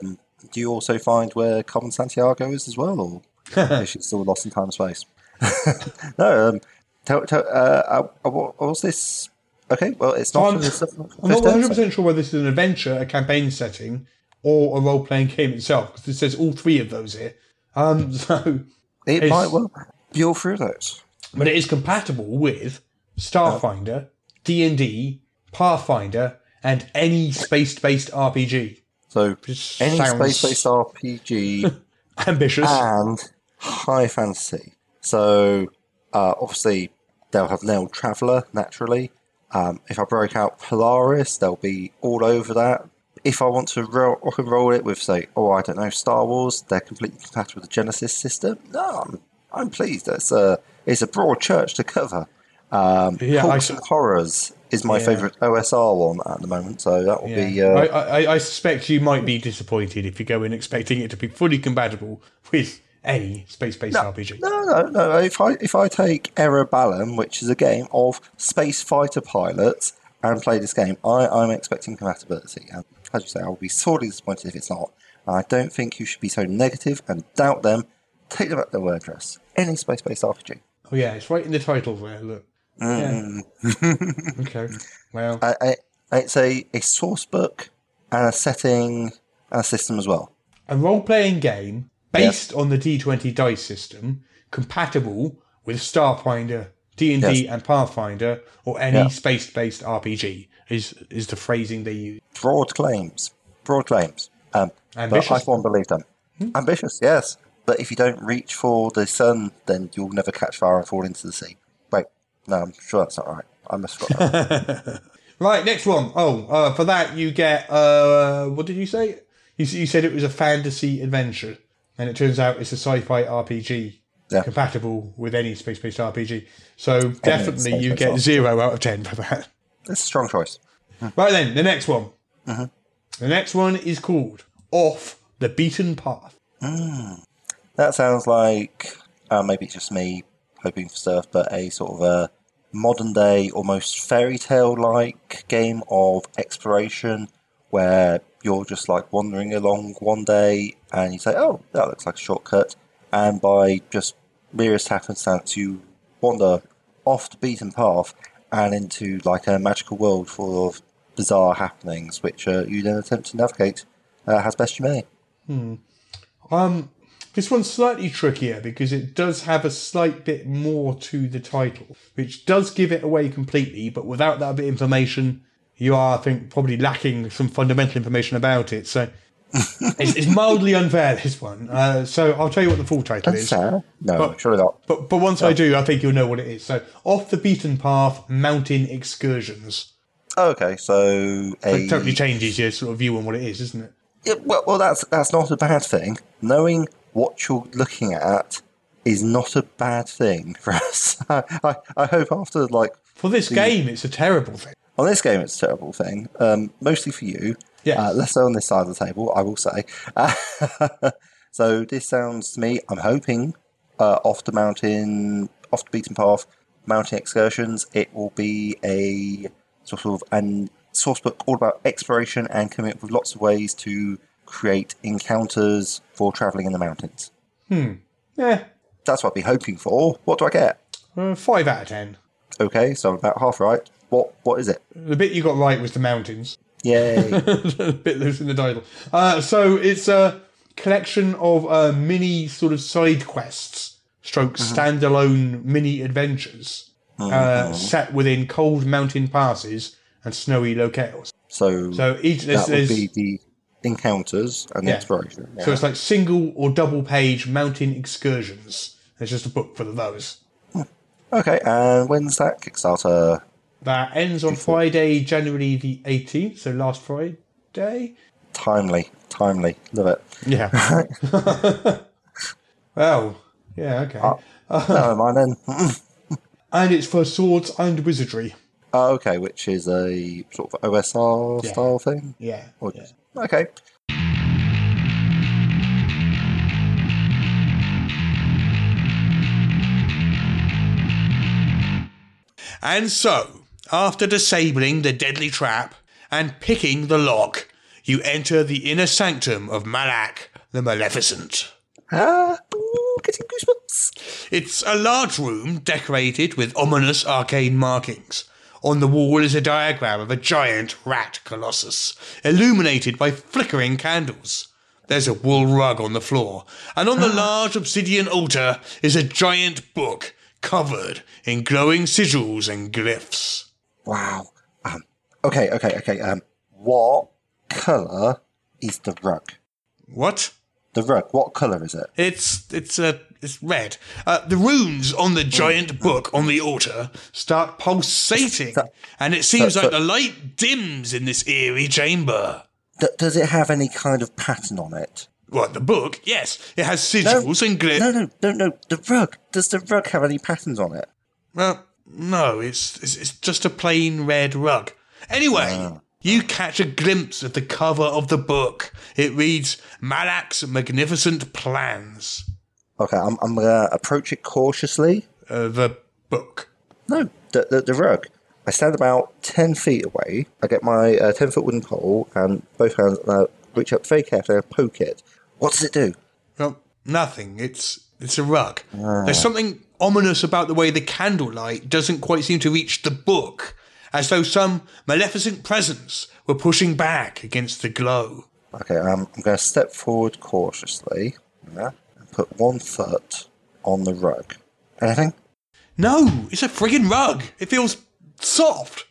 um, do you also find where Carmen Sandiego is as well, or *laughs* is she still lost in time and space? *laughs* no. Um, tell, tell, uh, uh, uh, what, was this? Okay, well, it's not. I'm- from the stuff- I'm not 100 percent sure whether this is an adventure, a campaign setting, or a role playing game itself, because it says all three of those here. Um, *laughs* so, It might well be all through those. but it is compatible with Starfinder, D and D, Pathfinder, and any space-based RPG. So, Which any space-based RPG *laughs* Ambitious. and high fantasy. So, uh, obviously, they'll have nailed Traveller naturally. Um, if I break out Polaris, they'll be all over that. If I want to ro- rock and roll it with, say, oh, I don't know, Star Wars, they're completely compatible with the Genesys system. No, I'm, I'm pleased. It's a, it's a broad church to cover. Um, Yeah, I Hulks s- and Horrors is my Yeah. favourite OSR one at the moment, so that will Yeah. be. Uh, I, I, I suspect you might be disappointed if you go in expecting it to be fully compatible with any space-based RPG. No, no, no. If I if I take Balan, which is a game of space fighter pilots, and play this game, I, I'm expecting compatibility. And as you say, I will be sorely disappointed if it's not. I don't think you should be so negative and doubt them. Take them at their word, dress. Any space-based RPG. Oh yeah, it's right in the title there. Look. Mm. Yeah. *laughs* okay. Well, I, I, it's a, a source book and a setting and a system as well. a role-playing game based on the D20 dice system, compatible with Starfinder, D&D, Yes. and Pathfinder, or any Yeah. space-based RPG is is the phrasing they use. Broad claims. Broad claims. Um, but I Ambitious. won't believe them. Ambitious, yes. but if you don't reach for the sun, then you'll never catch fire and fall into the sea. Wait, no, I'm sure that's not right. I must have got that. *laughs* Right, next one. Oh, uh, for that you get uh, what did you say? You, you said it was a fantasy adventure, and it turns out it's a sci-fi RPG Yeah. compatible with any space-based RPG. So definitely you get zero out of ten for that. That's a strong choice. Right then, the next one. The next one is called Off the Beaten Path. That sounds like uh, maybe it's just me hoping for stuff, but a sort of a modern day, almost fairy tale like game of exploration where you're just like wandering along one day and you say, Oh, that looks like a shortcut. And by just merest happenstance, you wander off the beaten path and into like a magical world full of bizarre happenings, which uh, you then attempt to navigate uh, as best you may. Um, this one's slightly trickier because it does have a slight bit more to the title, which does give it away completely. But without that bit of information, you are, I think, probably lacking some fundamental information about it. So *laughs* it's, it's mildly unfair. This one. Uh, so I'll tell you what the full title is. Fair? No, But- surely not. But but once I do, I think you'll know what it is. So off the beaten path, mountain excursions. Okay, so a It totally changes your sort of view on what it is, isn't it? Yeah, well, well, that's that's not a bad thing. Knowing what you're looking at is not a bad thing *laughs* for us. I, I, hope after like For this game, it's a terrible thing. on this game, it's a terrible thing. Um, mostly for you. Yes. Uh, less so on this side of the table, I will say. *laughs* so this sounds to me. I'm hoping uh, off the mountain, off the beaten path, mountain excursions. It will be a sort of an source book all about exploration and coming up with lots of ways to create encounters for traveling in the mountains. Hmm. Yeah, That's what I'd be hoping for. What do I get? uh, five out of ten. Okay, so I'm about half right. What what is it? The bit you got right was the mountains. Yay! *laughs* a bit loose in the title. Uh, so it's a collection of uh, mini sort of side quests, stroke standalone mini adventures, Uh-huh. uh, set within cold mountain passes and snowy locales. So, So each there's, that would be the encounters and Yeah. exploration. so it's like single or double page mountain excursions. There's just a book for those. Hmm. Okay, and when's that Kickstarter? That ends on Friday, January the 18th, so last Friday. Timely, timely. Love it. Yeah. *laughs* *laughs* well, yeah, okay. Uh, never mind then. *laughs* and it's for swords and wizardry. Oh, okay, which is a sort of OSR Yeah. style thing. Yeah. Or yeah. Okay. And so, after disabling the deadly trap and picking the lock, you enter the inner sanctum of Malak the Maleficent. Ah, getting goosebumps. It's a large room decorated with ominous arcane markings. On the wall is a diagram of a giant rat colossus, illuminated by flickering candles. There's a wool rug on the floor, and on the *gasps* large obsidian altar is a giant book covered in glowing sigils and glyphs. Wow. Um. Okay. Okay. Okay. Um. What color is the rug? What? The rug. What color is it? It's it's uh, it's red. Uh, the runes on the giant book on the altar start pulsating, and it seems so- like the light dims in this eerie chamber. D- does it have any kind of pattern on it? What the book? Yes, it has sigils and glyphs. No, no, no, no. The rug. Does the rug have any patterns on it? Well, no, it's, it's it's just a plain red rug. Anyway, you catch a glimpse of the cover of the book. It reads Malak's magnificent plans. Okay, I'm, I'm gonna approach it cautiously. Uh, the book. No, the, the, the rug. I stand about 10 feet away. I get my uh, 10 foot wooden pole and both hands and I reach up very carefully and poke it. What does it do? Well, nothing. It's it's a rug. There's something ominous about the way the candlelight doesn't quite seem to reach the book, as though some maleficent presence were pushing back against the glow. Okay, um, I'm going to step forward cautiously yeah, and put one foot on the rug. Anything? No, it's a friggin' rug. It feels soft.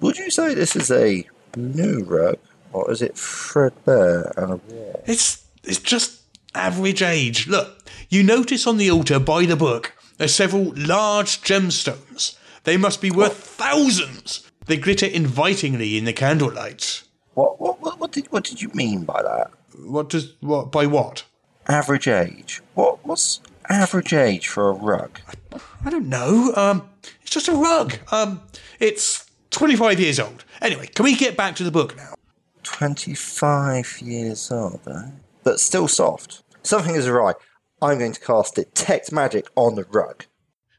Would you say this is a new rug or is it threadbare and a worn? It's it's just Average age. Look, you notice on the altar by the book there's several large gemstones. They must be worth thousands. They glitter invitingly in the candlelight. What, what, what, what, did, what did you mean by that? What does what by what? Average age. What, what's average age for a rug? I don't know. Um, it's just a rug. Um, it's 25 years old. Anyway, can we get back to the book now? 25 years old, eh? But still soft. Something is awry. I'm going to cast Detect Magic on the rug.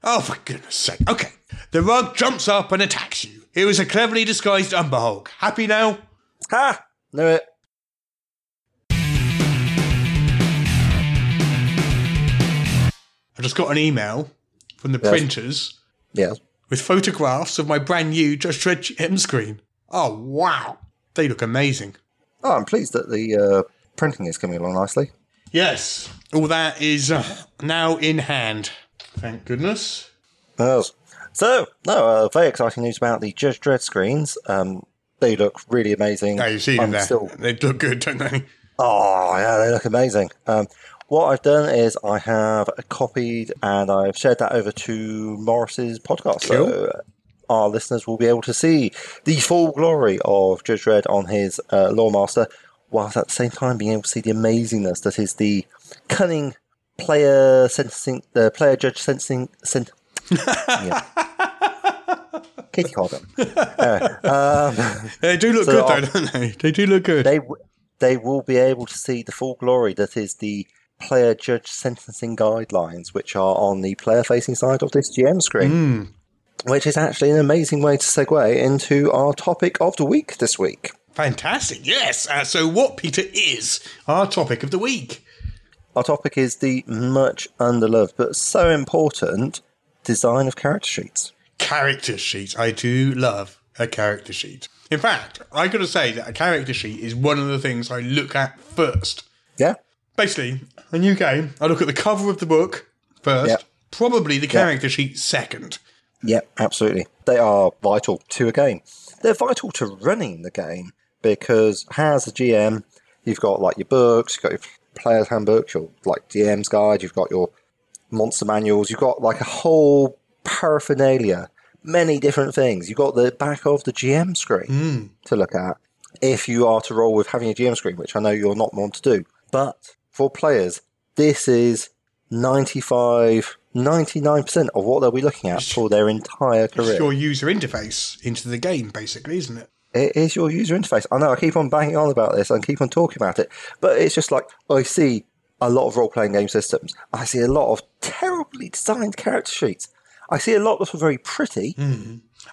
Oh, for goodness sake. Okay. The rug jumps up and attacks you. It was a cleverly disguised Umberhulk. Happy now? Ha! Knew it. I just got an email from the Yes. printers Yes. with photographs of my brand new Judge Dredd M screen. Oh, wow. They look amazing. Oh, I'm pleased that the uh, printing is coming along nicely. Yes, all that is uh, now in hand. Thank goodness. Yes. So, no, uh, very exciting news about the Judge Dredd screens. Um, they look really amazing. Now you see them there. still- They look good, don't they? Oh, yeah, they look amazing. Um, what I've done is I have copied and I've shared that over to Morrus's podcast. Cool. So uh, our listeners will be able to see the full glory of Judge Dredd on his uh, Lawmaster, whilst at the same time being able to see the amazingness that is the cunning player sentencing, the uh, player judge sentencing. Sent- *laughs* yeah. Katie Corden. Uh, um, *laughs* they do look So good, though, don't they? *laughs* They do look good. they w- they will be able to see the full glory that is the player judge sentencing guidelines, which are on the player facing side of this GM screen. Hmm. Which is actually an amazing way to segue into our topic of the week this week. Fantastic. Yes. Uh, so, what, Peter, is our topic of the week? Our topic is the much underloved but so important design of character sheets. Character sheets. I do love a character sheet. In fact, I got to say that a character sheet is one of the things I look at first. Yeah, Basically, a new game, I look at the cover of the book first, Yep. probably the character sheet second. Yeah, absolutely. They are vital to a game. They're vital to running the game because as a GM, you've got like your books, you've got your player's handbooks, your like DM's guide, you've got your monster manuals, you've got like a whole paraphernalia, many different things. You've got the back of the GM screen hmm. to look at if you are to roll with having a GM screen, which I know you're not one to do. But for players, this is 95, 99% of what they'll be looking at for their entire It's career. your user interface into the game, basically, isn't it? It is your user interface. I know I keep on banging on about this and keep on talking about it, but it's just like I see a lot of role playing game systems. I see a lot of terribly designed character sheets. I see a lot that are very pretty.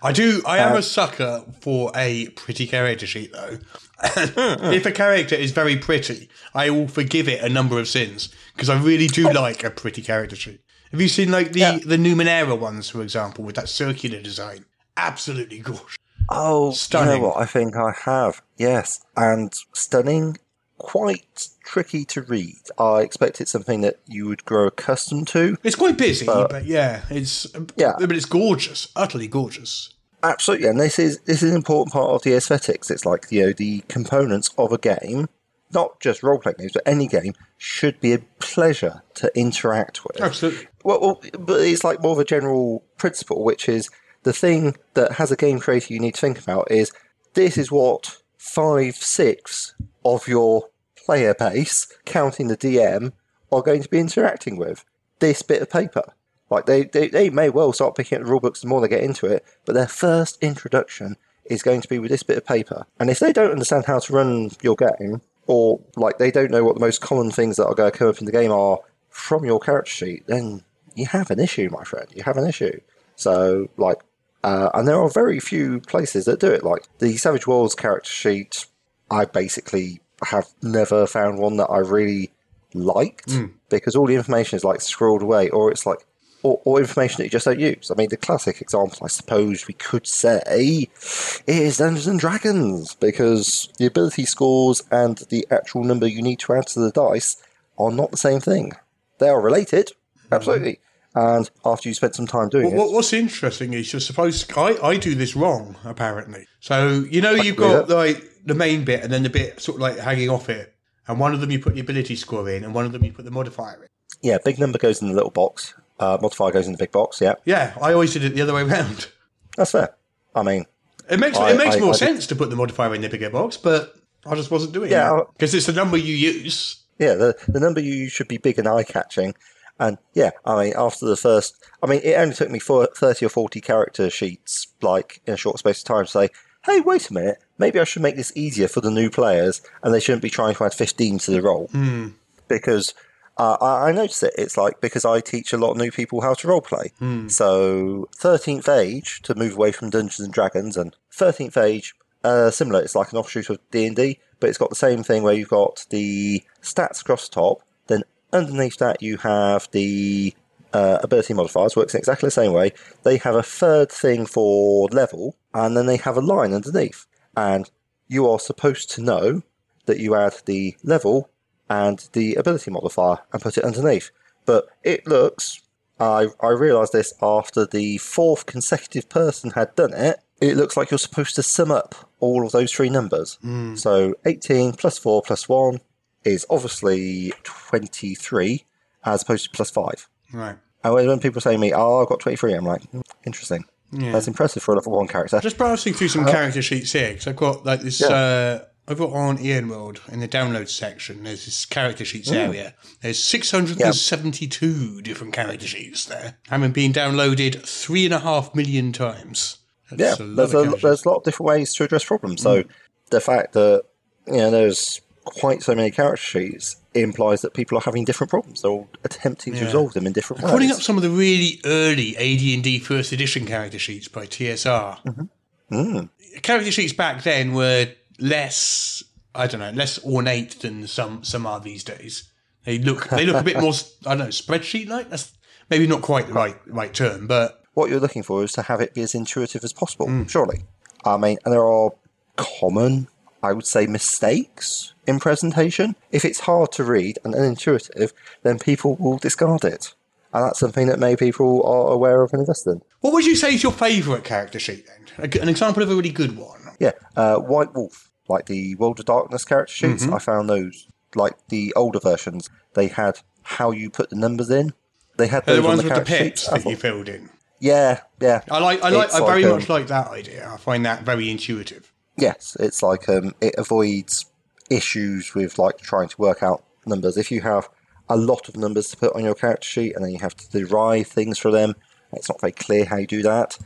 I do. I am Uh, a sucker for a pretty character sheet, though. *laughs* if a character is very pretty, I will forgive it a number of sins because I really do like a pretty character sheet. Have you seen like the Oh. Yeah. the Numenera ones, for example, with that circular design? Absolutely gorgeous. Oh, Stunning. You know what? I think I have. Yes, and stunning. Quite tricky to read. I expected something that you would grow accustomed to. It's quite busy, But- but yeah, it's Yeah. but it's gorgeous, utterly gorgeous. Absolutely, and this is this is an important part of the aesthetics. It's like you know the components of a game, not just role playing games, but any game should be a pleasure to interact with. Absolutely. Well, well, but it's like more of a general principle, which is the thing that has a game creator you need to think about is this is what five six of your player base, counting the DM, are going to be interacting with this bit of paper. Like they, they, they may well start picking up the rule books the more they get into it, but their first introduction is going to be with this bit of paper. And if they don't understand how to run your game, or like they don't know what the most common things that are going to come up in the game are from your character sheet, then you have an issue, my friend. You have an issue. So, like, uh, and there are very few places that do it. Like the Savage Worlds character sheet, I basically have never found one that I really liked because all the information is like scrolled away, or it's like, or, or information that you just don't use. I mean, the classic example, I suppose we could say, is Dungeons and Dragons because the ability scores and the actual number you need to add to the dice are not the same thing. They are related, absolutely. And after you spent some time doing Well, it, what's interesting is you're supposed. I, I do this wrong apparently. So you know you've Yeah. got like the main bit and then the bit sort of like hanging off it. and one of them you put the ability score in, and one of them you put the modifier in. Yeah, big number goes in the little box. Uh, modifier goes in the big box. Yeah, Yeah, I always did it the other way *laughs* around. that's fair. I mean, It makes I- it makes I- more sense to put the modifier in the bigger box, but I just wasn't doing Yeah, it because it's the number you use. Yeah, the, the number you use should be big and eye catching. And yeah, I mean, after the first, I mean, it only took me for 30 or 40 character sheets, like in a short space of time, to say, hey, wait a minute, maybe I should make this easier for the new players, and they shouldn't be trying to add 15 to the roll. Because uh, I, I noticed it. It's like because I teach a lot of new people how to roleplay. So 13th Age, to move away from Dungeons and Dragons, and 13th Age, uh, similar. It's like an offshoot of D&D, but it's got the same thing where you've got the stats across the top, underneath that you have the uh, ability modifiers, works in exactly the same way. They have a third thing for level, and then they have a line underneath. And you are supposed to know that you add the level and the ability modifier and put it underneath. But it looks, I, I realised this after the fourth consecutive person had done it, it looks like you're supposed to sum up all of those three numbers. So 18 plus 4 plus 1 is obviously 23 as opposed to plus 5. Right. And when when people say to me, oh, I've got 23, I'm like, "Hmm, interesting. That's impressive for a level 1 character. Just browsing through some character sheets here because I've got like this. Yeah. Uh, I've got on EN World in the download section. There's this character sheets area. There's 672 different character sheets there, having been downloaded three and a half million times. yeah, a there's a, there's a lot of different ways to address problems. So the fact that you know there's quite so many character sheets implies that people are having different problems. They're all attempting to Yeah. resolve them in different Putting ways. up some of the really early AD&D first edition character sheets by TSR. Character sheets back then were less, I don't know, less ornate than some some are these days. They look they look a bit more, *laughs* I don't know, spreadsheet like. That's maybe not quite the right right term, but what you're looking for is to have it be as intuitive as possible. Mm. Surely, I mean, and there are common, I would say, mistakes in presentation. If it's hard to read and unintuitive, then people will discard it, and that's something that many people are aware of and invest in. what would you say is your favourite character sheet then? An example of a really good one. Yeah, uh, White Wolf, like the World of Darkness character sheets, Mm-hmm. I found those like the older versions. They had how you put the numbers in. They had those the on ones the with the character sheets. That you filled in. yeah, yeah. I like. I like. It's I very like, um, much like that idea. I find that very intuitive. Yes, it's like um, it avoids issues with like trying to work out numbers. If you have a lot of numbers to put on your character sheet and then you have to derive things from them, it's not very clear how you do that.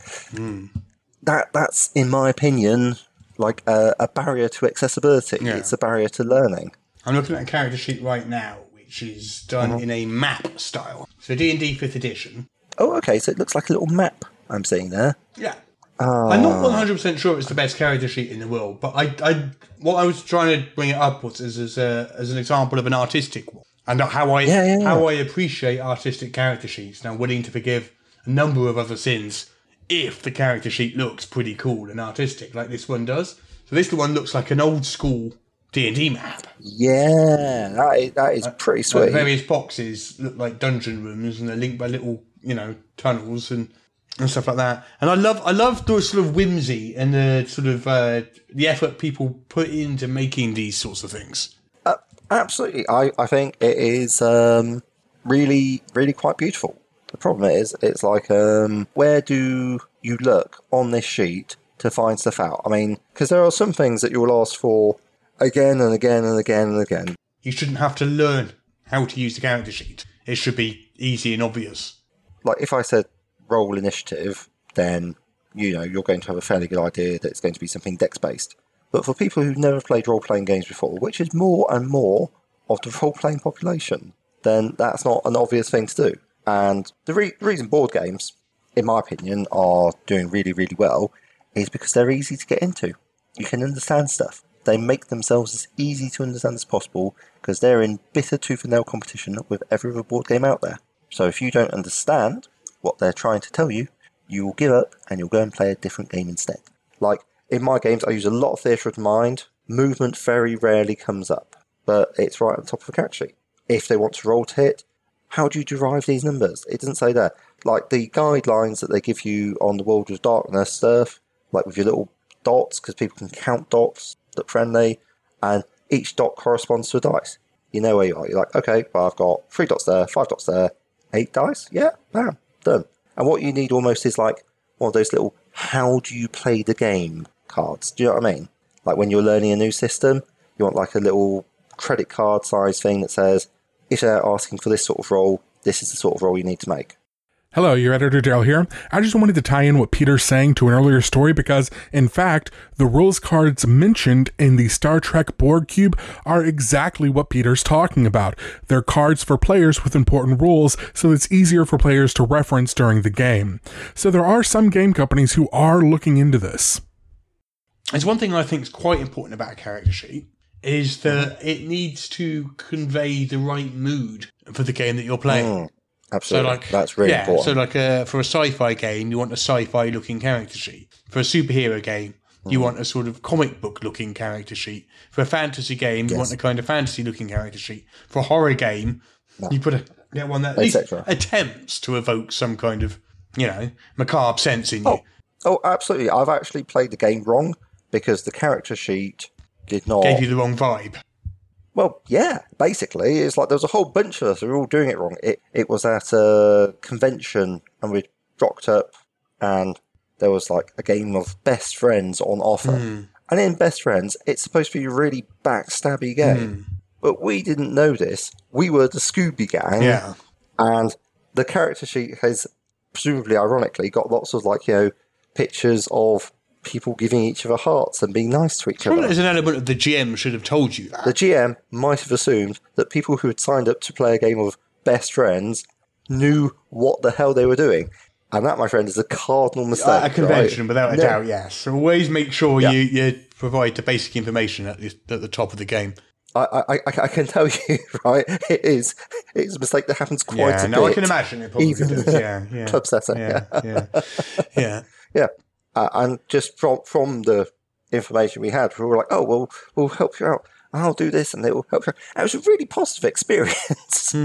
That that's, in my opinion, like a, a barrier to accessibility. Yeah. It's a barrier to learning. I'm looking at a character sheet right now, which is done Uh-huh. in a map style. So D and D Fifth Edition. Oh, okay. So it looks like a little map I'm seeing there. Yeah. Ah. I'm not 100 percent sure it's the best character sheet in the world, but I, I, what I was trying to bring it up was as, as, a, as an example of an artistic one, and how I Yeah, yeah, how I appreciate artistic character sheets, and I'm willing to forgive a number of other sins if the character sheet looks pretty cool and artistic, like this one does. So this one looks like an old school D and D map. Yeah, that is, that is pretty sweet. various boxes look like dungeon rooms, and they're linked by little, you know, tunnels and and stuff like that. And I love, I love the sort of whimsy and the sort of uh, the effort people put into making these sorts of things. Absolutely. I, I think it is um, really, really quite beautiful. The problem is, it's like, um, where do you look on this sheet to find stuff out? I mean, because there are some things that you will ask for again and again and again and again. You shouldn't have to learn how to use the character sheet. It should be easy and obvious. Like, if I said roll initiative, then, you know, you're going to have a fairly good idea that it's going to be something dex based. But for people who've never played role playing games before, which is more and more of the role playing population, then that's not an obvious thing to do. And the re- reason board games, in my opinion, are doing really, really well is because they're easy to get into. You can understand stuff. They make themselves as easy to understand as possible because they're in bitter tooth and nail competition with every other board game out there. So if you don't understand what they're trying to tell you, you will give up and you'll go and play a different game instead. Like in my games, I use a lot of theatre of the mind. Movement very rarely comes up, but it's right on top of a character sheet. If they want to roll to hit, how do you derive these numbers? It doesn't say there. Like the guidelines that they give you on the World of Darkness stuff, like with your little dots, because people can count dots, look friendly, and each dot corresponds to a dice. You know where you are. You're like, okay, well, I've got three dots there, five dots there, eight dice. Yeah, bam, done. And what you need almost is like one of those little how do you play the game cards. Do you know what I mean? Like when you're learning a new system, you want like a little credit card size thing that says, if they're asking for this sort of role, this is the sort of role you need to make. Hello, your editor Daryl here. I just wanted to tie in what Peter's saying to an earlier story because, in fact, the rules cards mentioned in the Star Trek Borg cube are exactly what Peter's talking about. They're cards for players with important rules, so it's easier for players to reference during the game. So there are some game companies who are looking into this. There's one thing I think is quite important about a character sheet is that it needs to convey the right mood for the game that you're playing. Mm, absolutely. So like That's really yeah, important. So like uh, for a sci-fi game, you want a sci-fi looking character sheet. For a superhero game, Hmm. you want a sort of comic book looking character sheet. For a fantasy game, you want a kind of fantasy looking character sheet. For a horror game, you put a get one that attempts to evoke some kind of you know macabre sense in you. Oh. oh, absolutely. I've actually played the game wrong because the character sheet did not. Gave you the wrong vibe. Well, yeah, basically, it's like there was a whole bunch of us who were all doing it wrong. It it was at a convention and we rocked up and there was like a game of best friends on offer. Hmm. And in best friends, it's supposed to be a really backstabby game. Hmm. But we didn't know this. We were the Scooby Gang. Yeah. And the character sheet has presumably ironically got lots of like, you know, pictures of people giving each other hearts and being nice to each other. there's an element of the GM should have told you that. The GM might have assumed that people who had signed up to play a game of best friends knew what the hell they were doing. And that, my friend, is a cardinal mistake. A convention, right? without a No. doubt, yes. So always make sure Yeah. you, you provide the basic information at the, at the top of the game. I, I, I, I can tell *laughs* you, right? It is. It's a mistake that happens quite Yeah, a no, bit. I can imagine it probably Even does. Yeah, yeah. club setting. Yeah, yeah, *laughs* yeah. Yeah. Uh, and just from from the information we had, we were like, oh, well, we'll help you out. I'll do this and it will help you out. It was a really positive experience. *laughs*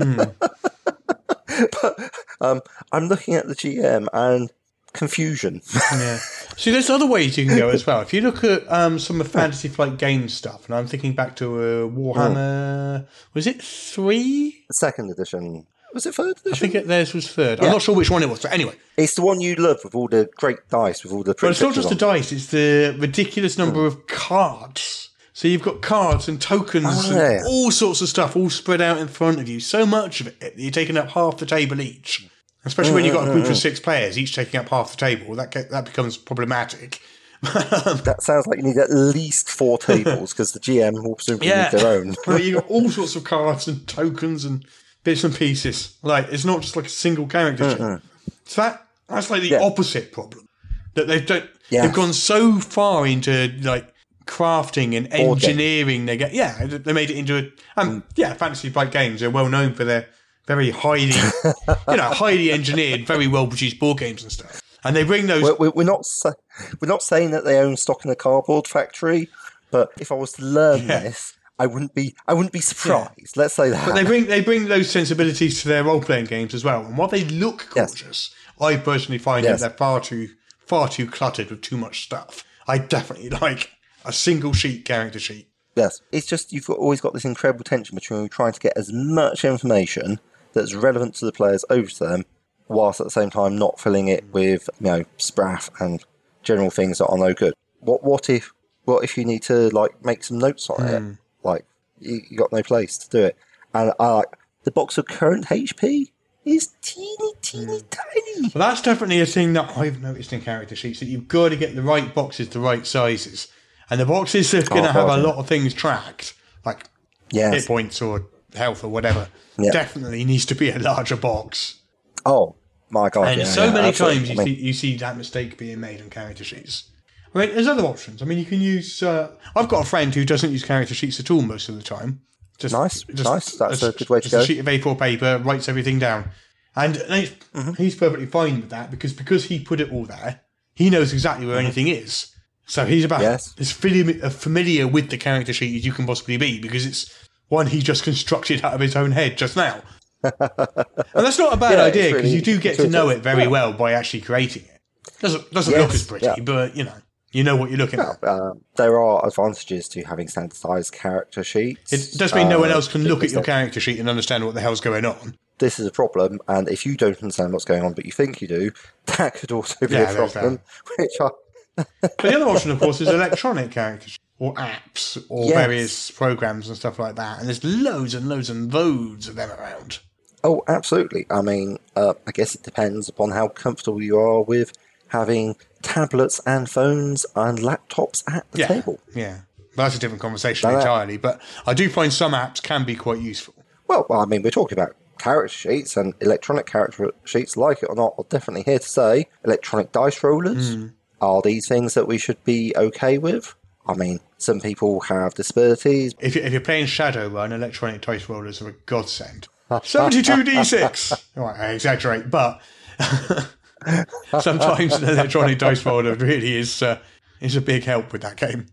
Hmm. but um, I'm looking at the GM and confusion. yeah. See, there's other ways you can go as well. If you look at um, some of the Fantasy Flight game stuff, and I'm thinking back to uh, Warhammer, was it three? Second edition. Was it third I edition? think it, theirs was third. I'm not sure which one it was, but anyway. it's the one you love with all the great dice, with all the But it's not pictures just the dice; it's the ridiculous number hmm. of cards. So you've got cards and tokens Oh, and yeah. all sorts of stuff all spread out in front of you. So much of it that you're taking up half the table each. Especially when you've got a group of mm, mm, six mm. players, each taking up half the table. That ge- that becomes problematic. *laughs* That sounds like you need at least four *laughs* tables because the GM will presumably Yeah. need their own. Well, you've got all *laughs* sorts of cards and tokens and bits and pieces. Like it's not just like a single character sheet. So that that's like the Yeah. opposite problem. That they don't Yes. they've gone so far into like crafting and engineering they get yeah, they made it into a um yeah, fantasy flight games They're well known for their very highly *laughs* you know, highly engineered, very well produced board games and stuff. And they bring those We're, we're, we're not we're not saying that they own stock in a cardboard factory, but if I was to learn Yeah. this, I wouldn't be I wouldn't be surprised. Let's say that. But they bring they bring those sensibilities to their role playing games as well. And while they look Yes. gorgeous, I personally find Yes. that they're far too far too cluttered with too much stuff. I definitely *laughs* like a single sheet character sheet. Yes, it's just you've got, always got this incredible tension between trying to get as much information that's relevant to the players over to them, whilst at the same time not filling it with you know spraff and general things that are no good. What what if what if you need to like make some notes on Hmm. it? Like you, you got no place to do it, and I like the box of current HP is teeny teeny Hmm. tiny. But that's definitely a thing that I've noticed in character sheets that you've got to get the right boxes, the right sizes. And the boxes are going to Oh, have God, a yeah. lot of things tracked, like hit points or health or whatever. Yeah. Definitely needs to be a larger box. Oh my god! And yeah, so many absolutely. times you, I mean, see, you see that mistake being made on character sheets. I mean, there's other options. I mean, you can use. Uh, I've got a friend who doesn't use character sheets at all most of the time. Just, Nice, just, nice. That's a good way to just go. A sheet of A4 paper writes everything down, and he's, Mm-hmm. he's perfectly fine with that because because he put it all there, he knows exactly where anything is. So he's about Mm-hmm. Yes. as familiar, familiar with the character sheet as you can possibly be because it's one he just constructed out of his own head just now. *laughs* and that's not a bad Yeah, idea because really you do get to know it very Yeah. well by actually creating it. Doesn't doesn't Yes, look as pretty, yeah. but you know. You know what you're looking at. Um, there are advantages to having standardized character sheets. It does mean no one Uh, else can look at your character sheet and understand what the hell's going on. This is a problem, and if you don't understand what's going on, but you think you do, *laughs* that could also be Yeah, a problem. *laughs* Which I, But the other option, of course, is electronic character sheets or apps or Yes. various programs and stuff like that. And there's loads and loads and loads of them around. oh, absolutely. I mean, uh, I guess it depends upon how comfortable you are with having tablets and phones and laptops at the Yeah. table. Yeah. But that's a different conversation entirely. But I do find some apps can be quite useful. Well, I mean, we're talking about character sheets and electronic character sheets, like it or not, are definitely here to say electronic dice rollers. Hmm. Are these things that we should be okay with? I mean, some people have disabilities. If you're playing Shadowrun, electronic dice rollers are a godsend. 72d6! *laughs* Right, I exaggerate, but *laughs* *laughs* sometimes an electronic dice roller really is, uh, is a big help with that game.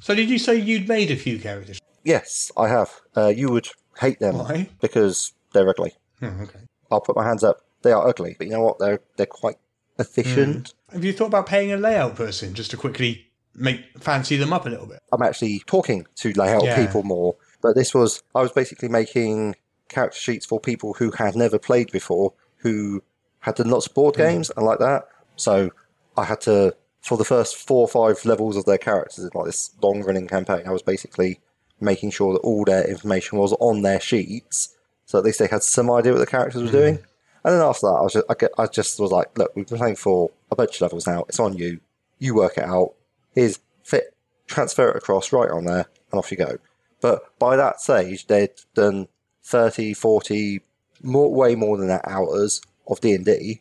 So, did you say you'd made a few characters? Yes, I have. Uh, you would hate them Why? because they're ugly. Oh, okay. I'll put my hands up. They are ugly, but you know what? They're they're quite efficient. Have you thought about paying a layout person just to quickly make fancy them up a little bit? I'm actually talking to layout Yeah. people more, but this was I was basically making character sheets for people who had never played before, who had done lots of board games and like that. So I had to for the first four or five levels of their characters in like this long running campaign. I was basically making sure that all their information was on their sheets, so at least they had some idea what the characters were hmm. doing. And then after that, I was just, I, get- I just was like, look, we've been playing for a bunch of levels now. It's on you. You work it out. Here's fit, transfer it across right on there, and off you go. But by that stage, they'd done 30, 40, more, way more than that hours of D and D,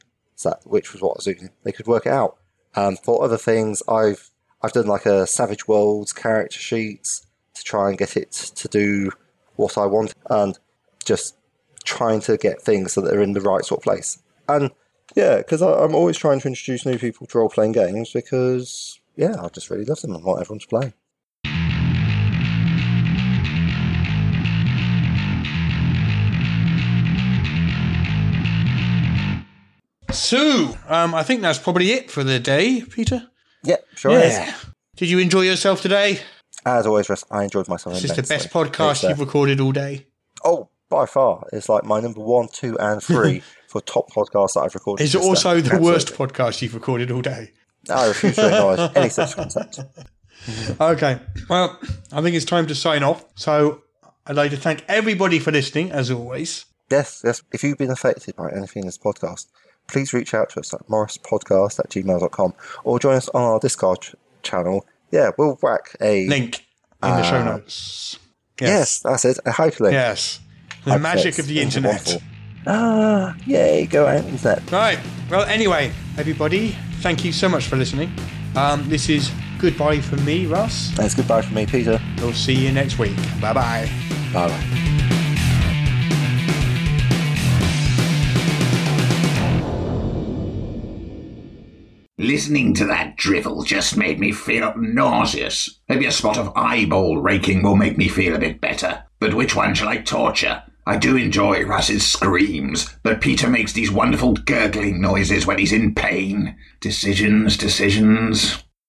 which was what I was doing. They could work it out. Um, for other things, I've I've done like a Savage Worlds character sheets to try and get it to do what I want, and just trying to get things so that they're in the right sort of place. And yeah, because I'm always trying to introduce new people to role playing games because yeah, I just really love them and want everyone to play. So, um, I think that's probably it for the day, Peter. Yeah, sure is. Did you enjoy yourself today? As always, Russ, I enjoyed myself. This is the best podcast you've recorded all day. Oh, by far, it's like my number one, two, and *laughs* three for top podcasts that I've recorded. Is it also day. the worst podcast you've recorded all day? I refuse to acknowledge *laughs* any such concept. Okay. Well, I think it's time to sign off. So I'd like to thank everybody for listening, as always. Yes, yes. If you've been affected by anything in this podcast, please reach out to us at morruspodcast at gmail.com or join us on our Discord ch- channel. Yeah, we'll whack a. Link in the show Uh, notes. Yes, that's it. A hyperlink. Yes. The magic of the internet. Ah, yay, go out internet. Right. Well, anyway, everybody, thank you so much for listening. Um, this is goodbye from me, Russ. And it's goodbye from me, Peter. We'll see you next week. Bye bye. Bye bye. Listening to that drivel just made me feel nauseous. Maybe a spot of eyeball raking will make me feel a bit better. But which one shall I torture? I do enjoy Russ's screams, but Peter makes these wonderful gurgling noises when he's in pain. Decisions, decisions.